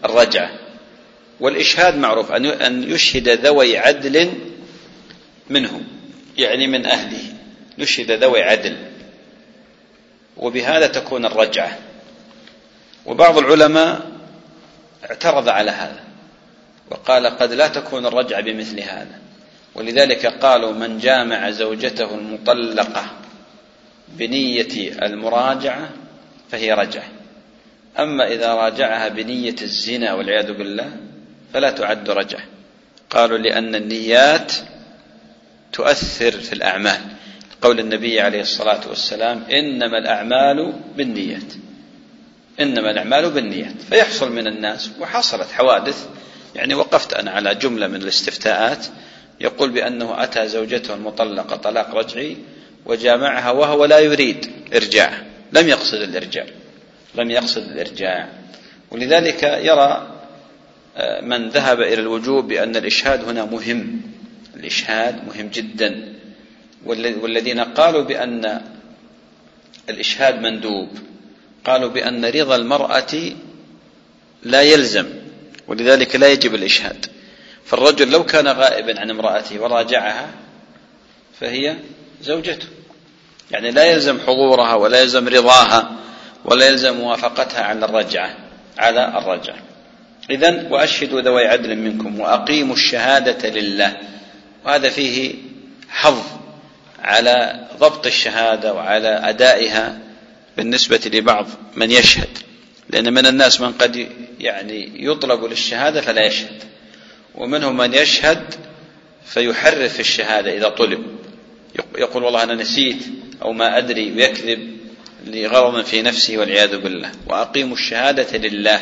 الرجعة والإشهاد معروف أن يشهد ذوي عدل منهم يعني من أهله. يشهد ذوي عدل. وبهذا تكون الرجعة. وبعض العلماء اعترض على هذا وقال قد لا تكون الرجعة بمثل هذا. ولذلك قالوا من جامع زوجته المطلقة بنية المراجعة فهي رجعة. أما إذا راجعها بنية الزنا والعياذ بالله فلا تعد رجعة. قالوا لأن النيات تؤثر في الأعمال. قول النبي عليه الصلاة والسلام إنما الأعمال بالنيات. إنما الأعمال بالنيات. فيحصل من الناس وحصلت حوادث يعني وقفت أنا على جملة من الاستفتاءات يقول بأنه أتى زوجته المطلقة طلاق رجعي وجامعها وهو لا يريد إرجاع. لم يقصد الإرجاع. لم يقصد الإرجاع. ولذلك يرى آه، من ذهب إلى الوجوب بأن الإشهاد هنا مهم. الإشهاد مهم جدا. والذين قالوا بأن الإشهاد مندوب قالوا بأن رضا المرأة لا يلزم ولذلك لا يجب الإشهاد. فالرجل لو كان غائبا عن امرأته وراجعها فهي زوجته. يعني لا يلزم حضورها ولا يلزم رضاها ولا يلزم موافقتها على الرجعة على الرجعة. إذا وأشهدوا ذوي عدل منكم وأقيموا الشهادة لله. وهذا فيه حظ على ضبط الشهادة وعلى أدائها بالنسبة لبعض من يشهد. لأن من الناس من قد يعني يطلب للشهادة فلا يشهد. ومنهم من يشهد فيحرف الشهادة إذا طلب. يقول والله أنا نسيت أو ما أدري ويكذب لغرض في نفسه والعياذ بالله. وأقيموا الشهادة لله.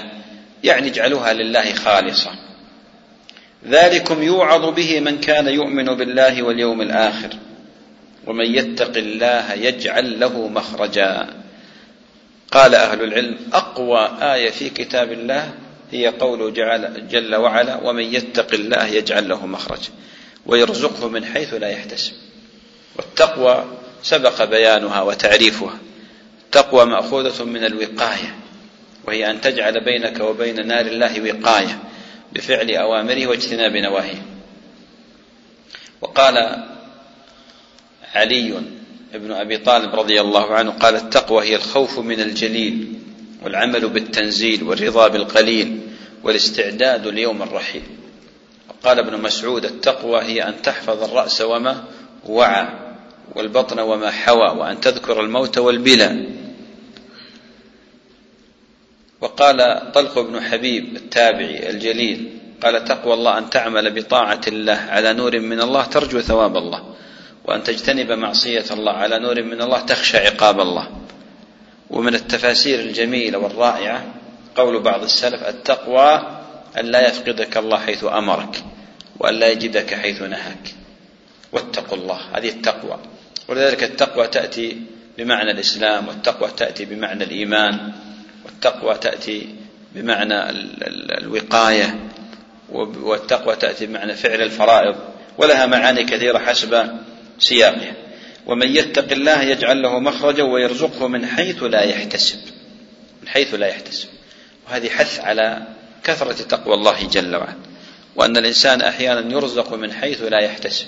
يعني اجعلوها لله خالصة. ذلكم يوعظ به من كان يؤمن بالله واليوم الآخر. ومن يتق الله يجعل له مخرجا. قال أهل العلم أقوى آية في كتاب الله هي قوله جل وعلا ومن يتق الله يجعل له مخرج. ويرزقه من حيث لا يحتسب. والتقوى سبق بيانها وتعريفها. التقوى مأخوذة من الوقاية. وهي أن تجعل بينك وبين نار الله وقاية. بفعل أوامره واجتناب نواهيه. وقال علي ابن أبي طالب رضي الله عنه قال التقوى هي الخوف من الجليل والعمل بالتنزيل والرضا بالقليل والاستعداد ليوم الرحيل. وقال ابن مسعود التقوى هي أن تحفظ الرأس وما وعى والبطن وما حوى وأن تذكر الموت والبلى وقال طلق بن حبيب التابعي الجليل قال تقوى الله أن تعمل بطاعة الله على نور من الله ترجو ثواب الله وأن تجتنب معصية الله على نور من الله تخشى عقاب الله. ومن التفاسير الجميلة والرائعة قول بعض السلف التقوى أن لا يفقدك الله حيث أمرك وأن لا يجدك حيث نهاك. واتقوا الله هذه التقوى. ولذلك التقوى تأتي بمعنى الإسلام والتقوى تأتي بمعنى الإيمان. والتقوى تأتي بمعنى الوقاية والتقوى تأتي بمعنى فعل الفرائض ولها معاني كثيرة حسب سياقها. ومن يتق الله يجعل له مخرجا ويرزقه من حيث لا يحتسب من حيث لا يحتسب. وهذه حث على كثرة تقوى الله جل وعلا. وأن الإنسان أحيانا يرزق من حيث لا يحتسب.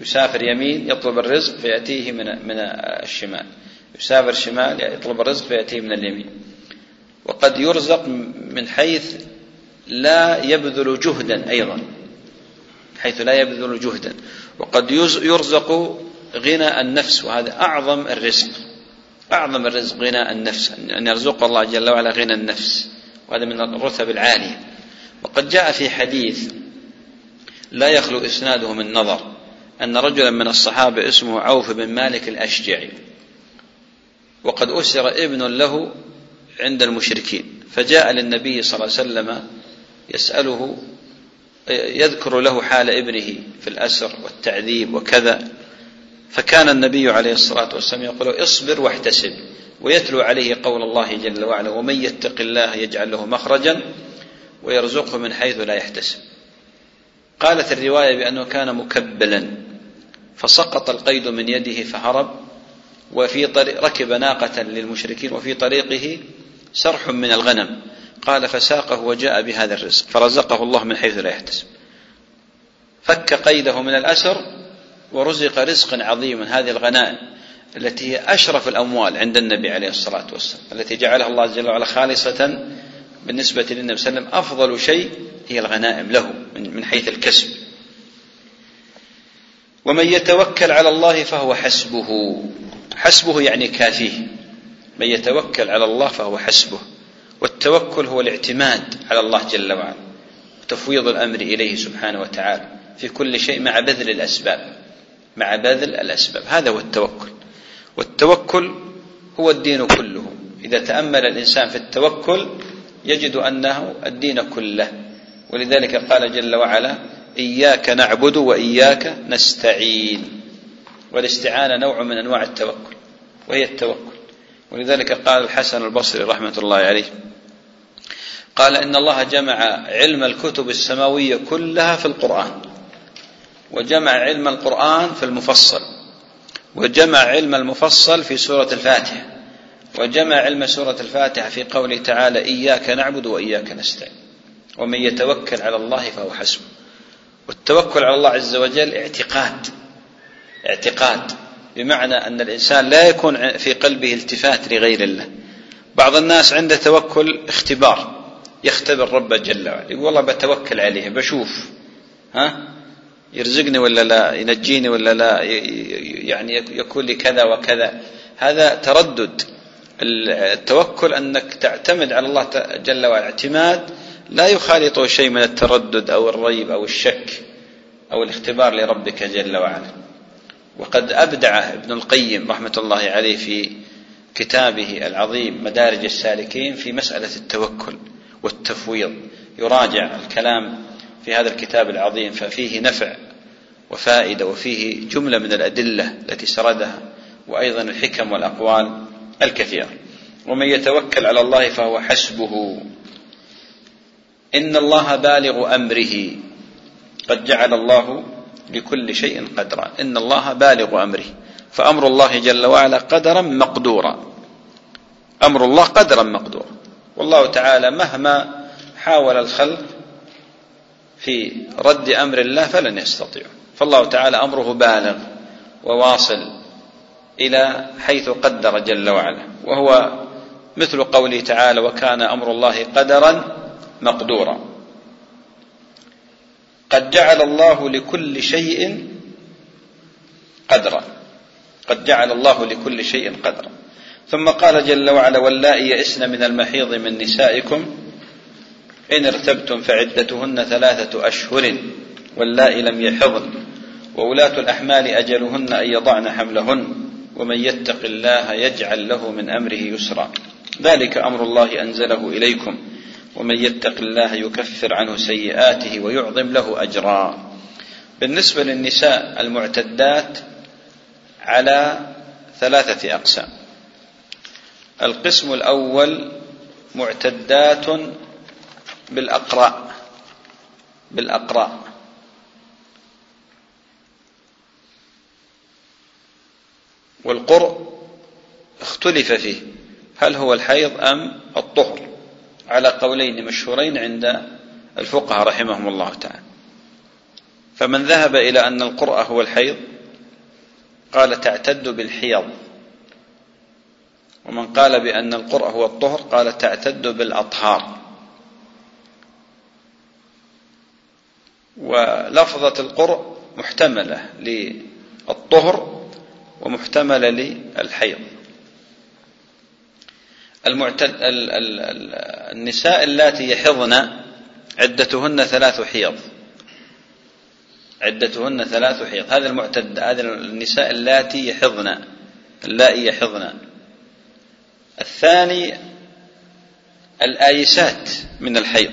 يسافر يمين يطلب الرزق فيأتيه من من الشمال. يسافر شمال يطلب الرزق فيأتيه من اليمين. وقد يرزق من حيث لا يبذل جهدا أيضا حيث لا يبذل جهدا. وقد يرزق غنى النفس وهذا أعظم الرزق أعظم الرزق غنى النفس أن يرزق الله جل وعلا غنى النفس وهذا من الرتب العالية. وقد جاء في حديث لا يخلو إسناده من نظر أن رجلا من الصحابة اسمه عوف بن مالك الأشجعي وقد أسر ابن له عند المشركين. فجاء للنبي صلى الله عليه وسلم يسأله يذكر له حال ابنه في الأسر والتعذيب وكذا. فكان النبي عليه الصلاة والسلام يقول اصبر واحتسب ويتلو عليه قول الله جل وعلا ومن يتق الله يجعل له مخرجا ويرزقه من حيث لا يحتسب. قالت الرواية بأنه كان مكبلا فسقط القيد من يده فهرب وفي طريق ركب ناقة للمشركين وفي طريقه سرح من الغنم. قال فساقه وجاء بهذا الرزق فرزقه الله من حيث لا يحتسب. فك قيده من الأسر ورزق رزقا عظيما هذه الغنائم التي هي أشرف الأموال عند النبي عليه الصلاة والسلام التي جعلها الله جل وعلا خالصة بالنسبة للنبي صلى الله عليه وسلم. أفضل شيء هي الغنائم له من حيث الكسب. ومن يتوكل على الله فهو حسبه. حسبه يعني كافيه. من يتوكل على الله فهو حسبه والتوكل هو الاعتماد على الله جل وعلا وتفويض الأمر إليه سبحانه وتعالى في كل شيء مع بذل الأسباب مع بذل الأسباب. هذا هو التوكل. والتوكل هو الدين كله. إذا تأمل الإنسان في التوكل يجد أنه الدين كله. ولذلك قال جل وعلا إياك نعبد وإياك نستعين. والاستعانة نوع من أنواع التوكل وهي التوكل. ولذلك قال الحسن البصري رحمة الله عليه قال إن الله جمع علم الكتب السماوية كلها في القرآن وجمع علم القرآن في المفصل وجمع علم المفصل في سورة الفاتحة وجمع علم سورة الفاتحة في قوله تعالى إياك نعبد وإياك نستعين ومن يتوكل على الله فهو حسبه والتوكل على الله عز وجل اعتقاد اعتقاد. بمعنى أن الإنسان لا يكون في قلبه التفات لغير الله. بعض الناس عنده توكل اختبار يختبر ربه جل وعلا يقول والله بتوكل عليه بشوف ها؟ يرزقني ولا لا ينجيني ولا لا يعني يكون لي كذا وكذا. هذا تردد. التوكل أنك تعتمد على الله جل وعلا اعتماد. لا يخالطه شيء من التردد أو الريب أو الشك أو الاختبار لربك جل وعلا. وقد أبدع ابن القيم رحمة الله عليه في كتابه العظيم مدارج السالكين في مسألة التوكل والتفويض. يراجع الكلام في هذا الكتاب العظيم ففيه نفع وفائدة وفيه جملة من الأدلة التي سردها وأيضا الحكم والأقوال الكثيره ومن يتوكل على الله فهو حسبه. إن الله بالغ أمره. قد جعل الله لكل شيء قدرا. إن الله بالغ أمره. فأمر الله جل وعلا قدرا مقدورا. أمر الله قدرا مقدورا والله تعالى مهما حاول الخلق في رد أمر الله فلن يستطيعوا فالله تعالى أمره بالغ وواصل إلى حيث قدر جل وعلا. وهو مثل قوله تعالى وكان أمر الله قدرا مقدورا. قد جعل الله لكل شيء قدرا. قد جعل الله لكل شيء قدرا. ثم قال جل وعلا واللائي يئسن من المحيض من نسائكم إن ارتبتم فعدتهن ثلاثة أشهر واللائي لم يحضن وولاة الأحمال أجلهن أن يضعن حملهن ومن يتق الله يجعل له من أمره يسرا. ذلك أمر الله أنزله إليكم. ومن يتق الله يكفر عنه سيئاته ويعظم له أجرا. بالنسبة للنساء المعتدات على ثلاثة أقسام. القسم الأول معتدات بالأقراء بالأقراء والقرء اختلف فيه هل هو الحيض أم الطهر. على قولين مشهورين عند الفقهاء رحمهم الله تعالى. فمن ذهب إلى أن القرء هو الحيض قال تعتد بالحيض. ومن قال بأن القرء هو الطهر قال تعتد بالأطهار. ولفظة القرء محتملة للطهر ومحتملة للحيض. المعتد النساء اللاتي يحضن عدتهن ثلاث حيض. عدتهن ثلاث حيض. هذا المعتد هذا النساء اللاتي يحضن اللائي يحضن. الثاني الآيسات من الحيض.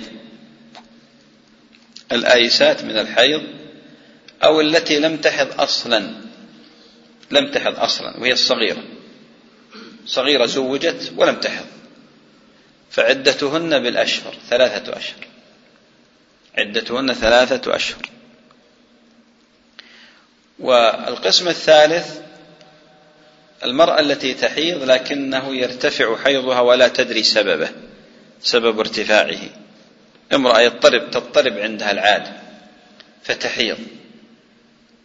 الآيسات من الحيض أو التي لم تحض أصلا. لم تحض أصلا وهي الصغيرة. صغيرة زوجت ولم تحض. فعدتهن بالأشهر ثلاثة أشهر. عدتهن ثلاثة أشهر. والقسم الثالث المرأة التي تحيض لكنه يرتفع حيضها ولا تدري سببه سبب ارتفاعه. امرأة يضطرب تضطرب عندها العادة فتحيض.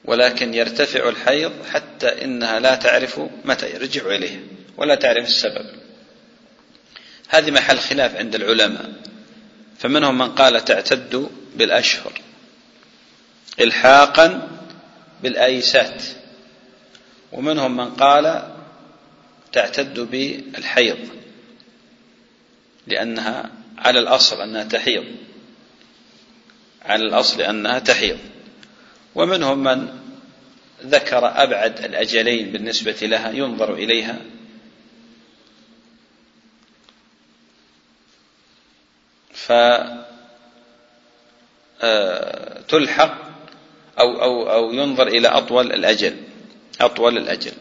ولكن يرتفع الحيض حتى إنها لا تعرف متى يرجع إليه ولا تعرف السبب. هذه محل خلاف عند العلماء. فمنهم من قال تعتد بالأشهر. إلحاقا بالآيسات. ومنهم من قال تعتد بالحيض. لأنها على الأصل أنها تحيض. على الأصل أنها تحيض. ومنهم من ذكر أبعد الأجلين بالنسبة لها ينظر إليها. فتلحق أو أو أو ينظر إلى أطول الأجل. أطول الأجل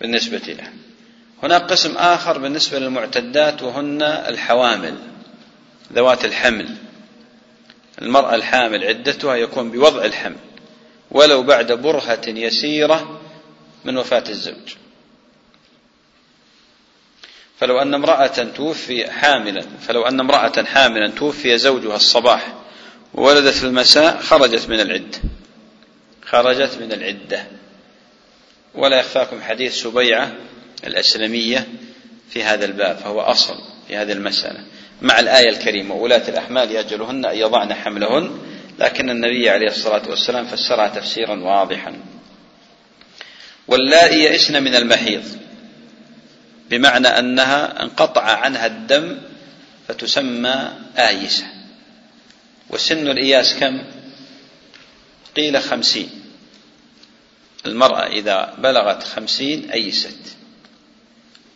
بالنسبة له. هناك قسم آخر بالنسبة للمعتدات وهن الحوامل ذوات الحمل. المرأة الحامل عدتها يكون بوضع الحمل ولو بعد برهة يسيرة من وفاة الزوج. فلو أن امرأة توفي حاملا فلو أن امرأة حاملا توفي زوجها الصباح وولدت في المساء خرجت من العدة خرجت من العدة. ولا يخفاكم حديث سبيعة الأسلمية في هذا الباب فهو أصل في هذه المسألة. مع الآية الكريمة ولاة الأحمال يجلهن أن يضعن حملهن لكن النبي عليه الصلاة والسلام فسرها تفسيرا واضحا. واللائي يئسن من المحيض بمعنى أنها انقطع عنها الدم فتسمى آيسة. وسن الإياس كم؟ قيل خمسين. المرأة إذا بلغت خمسين أيست.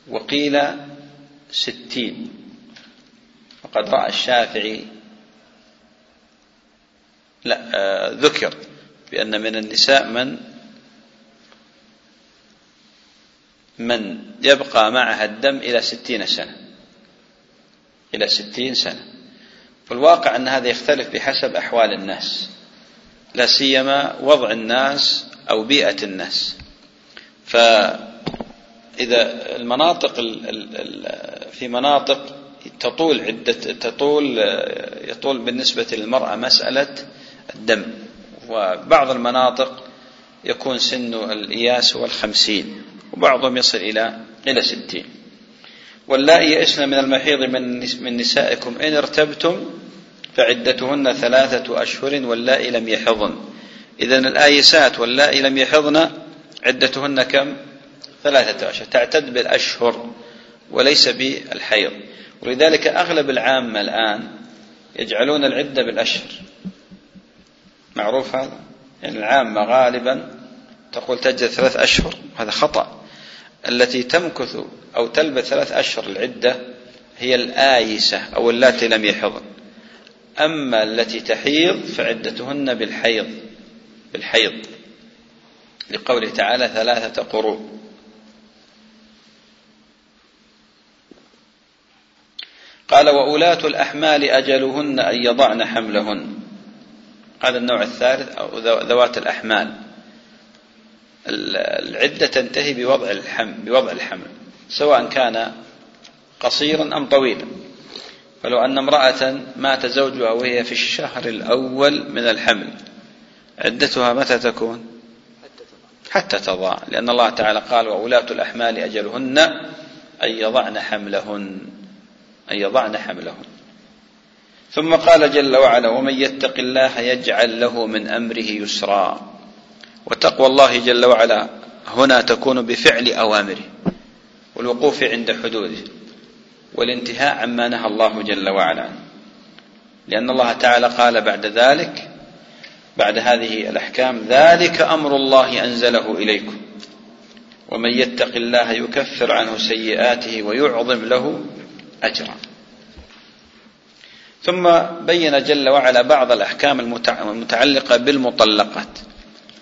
وقيل ستين. وقد رأى الشافعي لا آه ذكر بأن من النساء من من يبقى معها الدم إلى ستين سنة. إلى ستين سنة. والواقع أن هذا يختلف بحسب أحوال الناس. لا سيما وضع الناس أو بيئة الناس. فإذا المناطق في مناطق تطول عدة تطول يطول بالنسبة للمرأة مسألة الدم. وبعض المناطق يكون سن الإياس هو الخمسين. وبعضهم يصل إلى إلى ستين. واللائي يئسن من المحيض من من نسائكم إن ارتبتم فعدتهن ثلاثة أشهر واللائي لم يحضن. إذا الآيسات واللائي لم يحضن عدتهن كم؟ ثلاثة أشهر. تعتد بالأشهر وليس بالحيض. ولذلك أغلب العامة الآن يجعلون العدة بالأشهر. معروف هذا؟ يعني العامة غالبا تقول تجد ثلاث أشهر. هذا خطأ. التي تمكث أو تلبث ثلاث أشهر العدة هي الآيسة أو اللاتي لم يحضن. أما التي تحيض فعدتهن بالحيض بالحيض. لقوله تعالى ثلاثة قروء قال وأولاة الأحمال أجلهن أن يضعن حملهن. هذا النوع الثالث أو ذوات الأحمال. العدة تنتهي بوضع الحمل بوضع الحمل سواء كان قصيرا أم طويلا. فلو أن امرأة مات زوجها وهي في الشهر الأول من الحمل عدتها متى تكون؟ حتى تضع لأن الله تعالى قال وأولاة الأحمال أجلهن أن يضعن حملهن أن يضعن حملهن. ثم قال جل وعلا ومن يتق الله يجعل له من أمره يسرا. وتقوى الله جل وعلا هنا تكون بفعل أوامره والوقوف عند حدوده والانتهاء عما نهى الله جل وعلا. عنه لأن الله تعالى قال بعد ذلك بعد هذه الأحكام ذلك أمر الله أنزله إليكم. ومن يتق الله يكفر عنه سيئاته ويعظم له أجرا. ثم بين جل وعلا بعض الأحكام المتعلقة بالمطلقات.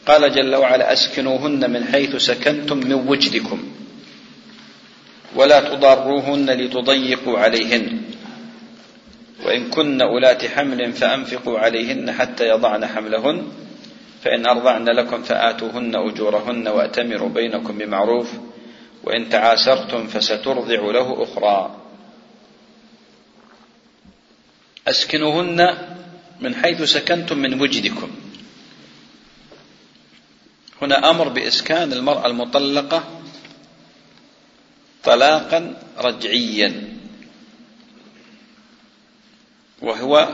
قال جل وعلا أسكنوهن من حيث سكنتم من وجدكم ولا تضاروهن لتضيقوا عليهن وإن كن أولات حمل فأنفقوا عليهن حتى يضعن حملهن فإن أرضعن لكم فآتوهن أجورهن وأتمروا بينكم بمعروف وإن تعاسرتم فسترضع له أخرى. أسكنوهن من حيث سكنتم من وجدكم. هنا أمر بإسكان المرأة المطلقة طلاقا رجعيا. وهو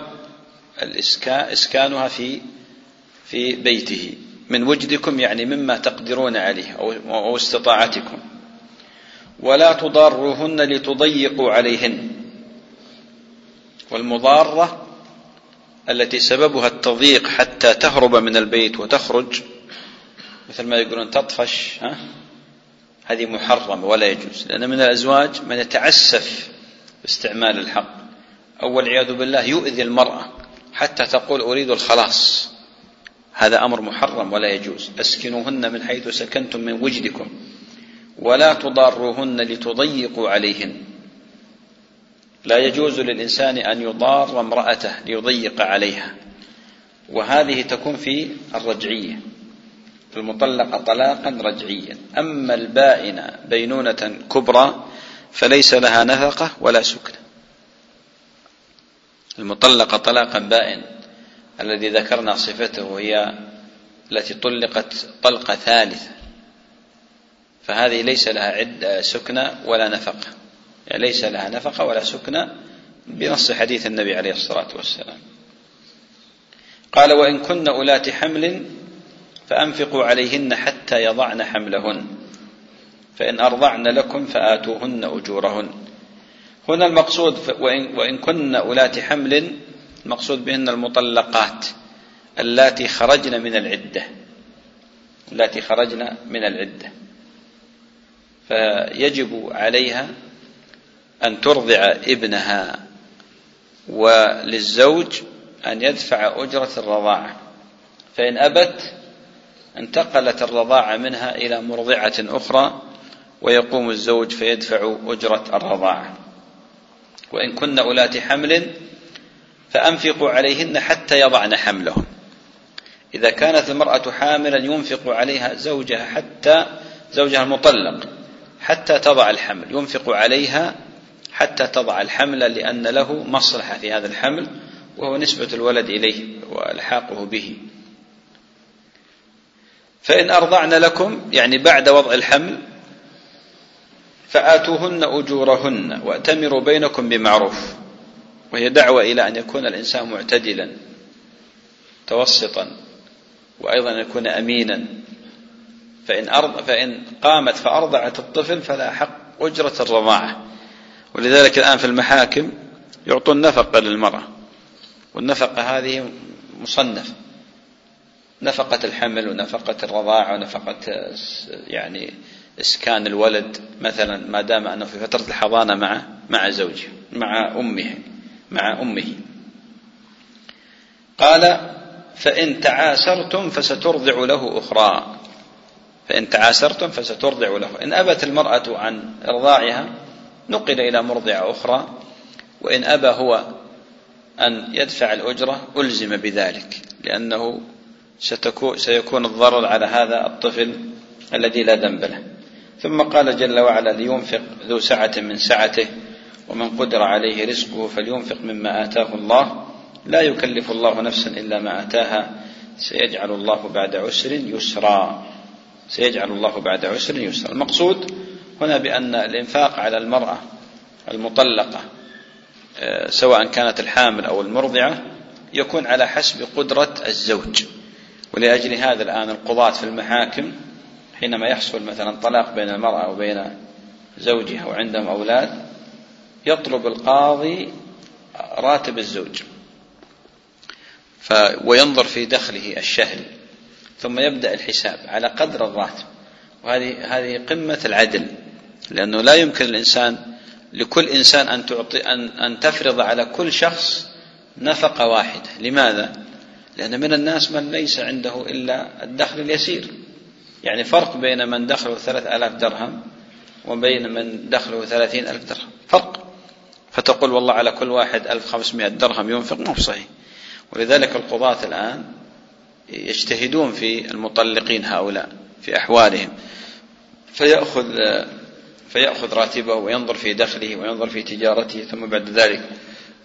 الإسكان إسكانها في في بيته. من وجدكم يعني مما تقدرون عليه أو استطاعتكم. ولا تضاروهن لتضيقوا عليهن. والمضارة التي سببها التضييق حتى تهرب من البيت وتخرج مثل ما يقولون تطفش ها؟ هذه محرمة ولا يجوز لأن من الأزواج من يتعسف باستعمال الحق. أو والعياذ بالله يؤذي المرأة حتى تقول أريد الخلاص. هذا أمر محرم ولا يجوز. أسكنوهن من حيث سكنتم من وجدكم ولا تضاروهن لتضيقوا عليهن. لا يجوز للإنسان أن يضار امرأته ليضيق عليها وهذه تكون في الرجعية. المطلقة طلاقا رجعيا. أما البائنة بينونة كبرى فليس لها نفقة ولا سكنة. المطلقة طلاقا بائن الذي ذكرنا صفته هي التي طلقت طلقة ثالثة. فهذه ليس لها عدة سكنة ولا نفقة. يعني ليس لها نفقة ولا سكنة بنص حديث النبي عليه الصلاة والسلام. قال وإن كن أولات حمل فأنفقوا عليهن حتى يضعن حملهن. فإن أرضعن لكم فآتوهن أجورهن. هنا المقصود وإن, وإن كن أولات حمل المقصود بهن المطلقات اللاتي خرجن من العدة. اللاتي خرجن من العدة. فيجب عليها أن ترضع ابنها وللزوج أن يدفع أجرة الرضاعة. فإن أبت انتقلت الرضاعة منها إلى مرضعة أخرى ويقوم الزوج فيدفع أجرة الرضاعة. وإن كن أولات حمل فأنفقوا عليهن حتى يضعن حملهن إذا كانت المرأة حاملا ينفق عليها زوجها حتى زوجها المطلق حتى تضع الحمل. ينفق عليها حتى تضع الحمل لأن له مصلحة في هذا الحمل وهو نسبة الولد إليه وإلحاقه به. فإن أرضعن لكم يعني بعد وضع الحمل فآتوهن أجورهن وأتمروا بينكم بمعروف. وهي دعوة إلى أن يكون الإنسان معتدلا متوسطا وأيضا أن يكون أمينا. فإن, أرض فإن قامت فأرضعت الطفل فلا حق أجرة الرضاعة. ولذلك الآن في المحاكم يعطون نفقة للمرأة والنفقة هذه مصنفة. نفقة الحمل ونفقة الرضاعة ونفقة يعني إسكان الولد مثلا ما دام أنه في فترة الحضانة مع مع زوجه مع أمه مع أمه. قال فإن تعاسرتم فسترضع له أخرى. فإن تعاسرتم فسترضع له. إن أبت المرأة عن إرضاعها نقل إلى مرضعة أخرى وإن أبى هو أن يدفع الأجرة ألزم بذلك لأنه سيكون الضرر على هذا الطفل الذي لا ذنب له. ثم قال جل وعلا لينفق ذو سعة من سعته ومن قدر عليه رزقه فلينفق مما آتاه الله. لا يكلف الله نفسا إلا ما آتاها. سيجعل الله بعد عسر يسرا. سيجعل الله بعد عسر يسرا. المقصود هنا بأن الإنفاق على المرأة المطلقة آه، سواء كانت الحامل أو المرضعة يكون على حسب قدرة الزوج. ولأجل هذا الآن القضاة في المحاكم حينما يحصل مثلا طلاق بين المرأة وبين زوجها وعندهم أولاد يطلب القاضي راتب الزوج. ف وينظر في دخله الشهري ثم يبدأ الحساب على قدر الراتب. وهذه هذه قمة العدل لأنه لا يمكن الإنسان لكل إنسان أن تعطي أن أن تفرض على كل شخص نفقة واحدة، لماذا؟ لأن من الناس من ليس عنده إلا الدخل اليسير، يعني فرق بين من دخله ثلاث آلاف درهم وبين من دخله ثلاثين ألف درهم، فرق. فتقول والله على كل واحد ألف خمسمائة درهم ينفق مو صحيح. ولذلك القضاة الآن يجتهدون في المطلقين هؤلاء في أحوالهم فيأخذ فيأخذ راتبه وينظر في دخله وينظر في تجارته ثم بعد ذلك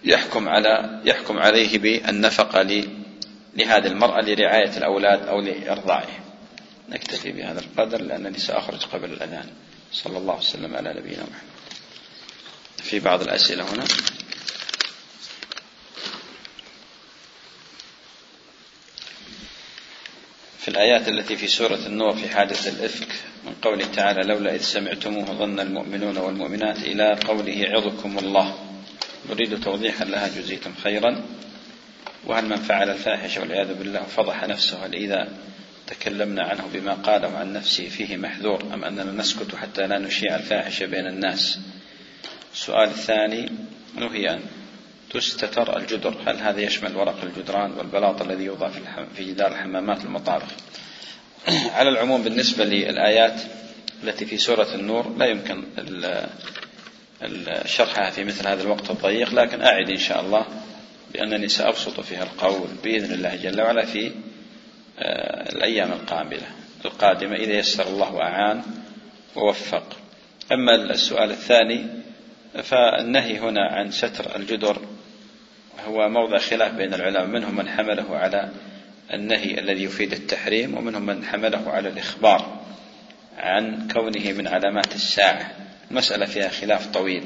يحكم على يحكم عليه بالنفقة لهذه المرأة لرعاية الأولاد أو لإرضاعهم نكتفي بهذا القدر لأنني سأخرج قبل الأذان. صلى الله وسلم على نبينا محمد. في بعض الأسئلة هنا. في الآيات التي في سورة النور في حادث الإفك من قوله تعالى لولا إذ سمعتموه ظن المؤمنون والمؤمنات إلى قوله عظكم الله نريد توضيحا لها جزيتم خيرا. وهل من فعل الفاحشة والعياذ بالله فضح نفسه هل إذا تكلمنا عنه بما قاله عن نفسه فيه محذور أم أننا نسكت حتى لا نشيع الفاحشة بين الناس؟ السؤال الثاني نهي أن تستتر الجدر. هل هذا يشمل ورق الجدران والبلاط الذي يوضع في جدار الحمامات المطابخ؟ على العموم بالنسبة للآيات التي في سورة النور لا يمكن شرحها في مثل هذا الوقت الضيق لكن أعد إن شاء الله. بأنني سأبسط فيها القول بإذن الله جل وعلا في آه، الأيام القابلة القادمة إذا يسر الله وأعان ووفق. أما السؤال الثاني فالنهي هنا عن ستر الجدر هو موضع خلاف بين العلماء منهم من حمله على النهي الذي يفيد التحريم ومنهم من حمله على الإخبار عن كونه من علامات الساعة. المسألة فيها خلاف طويل.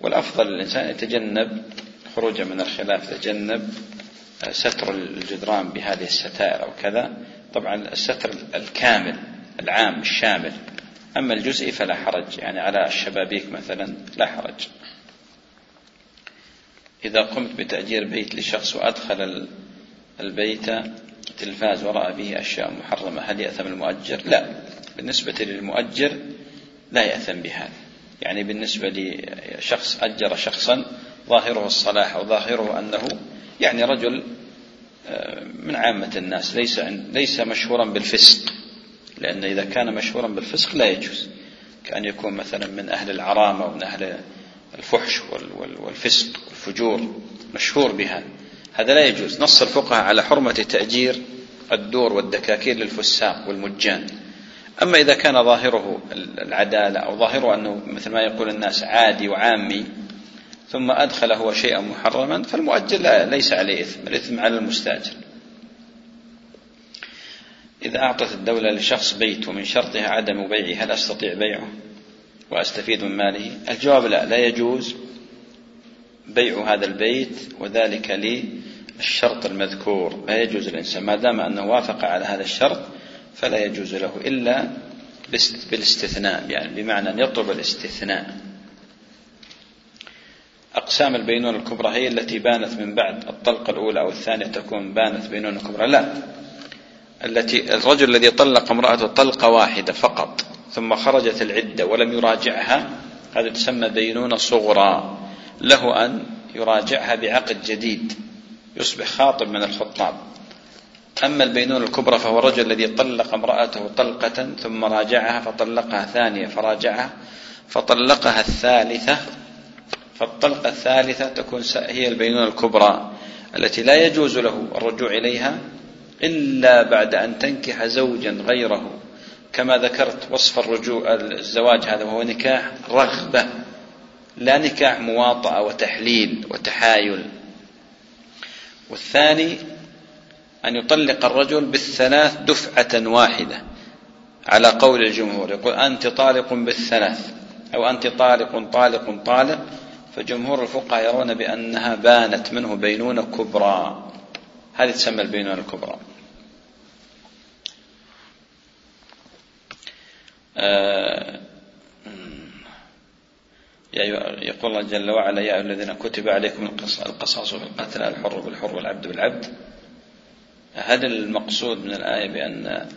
والأفضل للإنسان يتجنب خروجا من الخلاف يتجنب ستر الجدران بهذه الستائر أو كذا. طبعا الستر الكامل العام الشامل. أما الجزئي فلا حرج يعني على الشبابيك مثلا لا حرج. إذا قمت بتأجير بيت لشخص وأدخل البيت تلفاز ورأى به أشياء محرمة هل يأثم المؤجر؟ لا. بالنسبة للمؤجر لا يأثم بهذا. يعني بالنسبة لشخص أجر شخصا ظاهره الصلاح وظاهره أنه يعني رجل آه، من عامة الناس ليس ليس مشهورا بالفسق. لأن إذا كان مشهورا بالفسق لا يجوز. كأن يكون مثلا من أهل العرامة ومن أهل الفحش والفسق والفجور مشهور بها. هذا لا يجوز. نص الفقهاء على حرمة تأجير الدور والدكاكين للفساق والمجان. أما إذا كان ظاهره العدالة أو ظاهره أنه مثل ما يقول الناس عادي وعامي ثم أدخل هو شيئا محرما فالمؤجر لا ليس عليه إثم الإثم على المستأجر. إذا أعطت الدولة لشخص بيت ومن شرطها عدم بيعه هل أستطيع بيعه وأستفيد من ماله؟ الجواب لا لا يجوز بيع هذا البيت وذلك للشرط المذكور. لا يجوز الإنسان ما دام أنه وافق على هذا الشرط فلا يجوز له إلا بالاستثناء يعني بمعنى أن يطلب الاستثناء. أقسام البينونة الكبرى هي التي بانت من بعد. الطلقة الأولى أو الثانية تكون بانت بينونة كبرى. لا. التي الرجل الذي طلق امرأته طلقة واحدة فقط ثم خرجت العدة ولم يراجعها هذا تسمى بينونة صغرى. له أن يراجعها بعقد جديد يصبح خاطب من الخطاب. أما البينونة الكبرى فهو الرجل الذي طلق امرأته طلقة ثم راجعها فطلقها ثانية فراجعها فطلقها الثالثة فالطلقة الثالثة تكون هي البينونة الكبرى التي لا يجوز له الرجوع إليها إلا بعد أن تنكح زوجا غيره. كما ذكرت وصف الرجوع الزواج هذا وهو نكاح رغبة لا نكاح مواطأة وتحليل وتحايل. والثاني أن يطلق الرجل بالثلاث دفعة واحدة. على قول الجمهور يقول أنت طالق بالثلاث أو أنت طالق طالق طالق. فجمهور الفقهاء يرون بأنها بانت منه بينونة كبرى. هذه تسمى البينونة الكبرى. آه، يقول الله جل وعلا يا أيها الذين كتب عليكم القصاص في القتل الحر بالحر والعبد بالعبد. هل المقصود من الآية بأن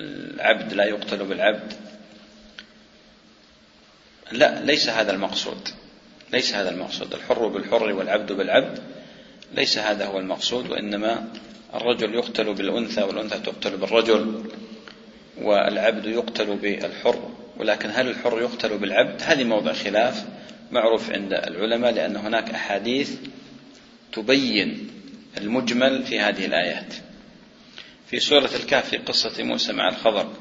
العبد لا يقتل بالعبد. لا ليس هذا المقصود. ليس هذا المقصود. الحر بالحر والعبد بالعبد ليس هذا هو المقصود وإنما الرجل يقتل بالأنثى والأنثى تقتل بالرجل والعبد يقتل بالحر. ولكن هل الحر يقتل بالعبد؟ هذه موضع خلاف معروف عند العلماء لأن هناك أحاديث تبين المجمل في هذه الآيات. في سورة الكهف في قصة موسى مع الخضر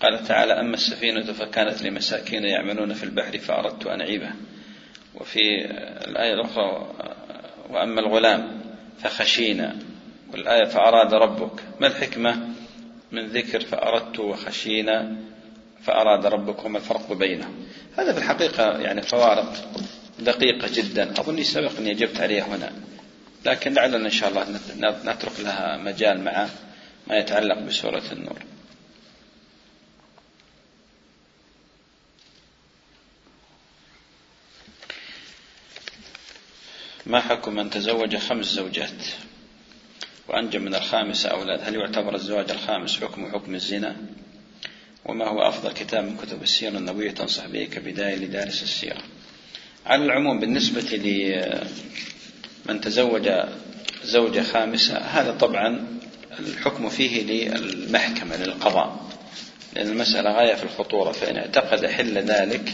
قال تعالى أما السفينة فكانت لمساكين يعملون في البحر فأردت أن أعيبها. وفي الآية الأخرى وأما الغلام فخشينا. والآية فأراد ربك. ما الحكمة؟ من ذكر فأردت وخشينا فأراد ربك وما الفرق بينهم. هذا في الحقيقة يعني فوارق دقيقة جدا. أظني سبق أني أجبت عليها هنا. لكن لعلنا إن شاء الله نترك لها مجال مع ما يتعلق بسورة النور. ما حكم من تزوج خمس زوجات؟ وأنجب من الخامسة أولاد هل يعتبر الزواج الخامس حكم حكم الزنا؟ وما هو أفضل كتاب من كتب السيرة النبوية؟ تنصح به كبداية لدارس السيرة. على العموم بالنسبة لمن تزوج زوجة خامسة هذا طبعا الحكم فيه للمحكمة للقضاء. لأن المسألة غاية في الخطورة فإن اعتقد حل ذلك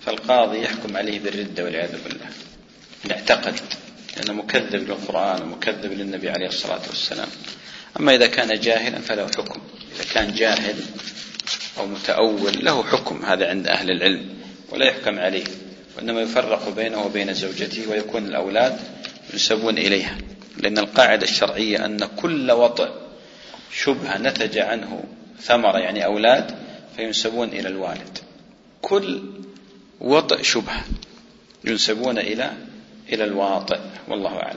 فالقاضي يحكم عليه بالردة والعياذ بالله. اعتقد لأنه مكذب للقرآن ومكذب للنبي عليه الصلاة والسلام. أما إذا كان جاهلا فله حكم. إذا كان جاهل أو متأول له حكم هذا عند أهل العلم ولا يحكم عليه. وإنما يفرق بينه وبين زوجته ويكون الأولاد ينسبون إليها. لأن القاعدة الشرعية أن كل وطئ شبهة نتج عنه ثمرة يعني أولاد فينسبون إلى الوالد. كل وطئ شبهة ينسبون إلى إلى الواطئ. والله أعلم.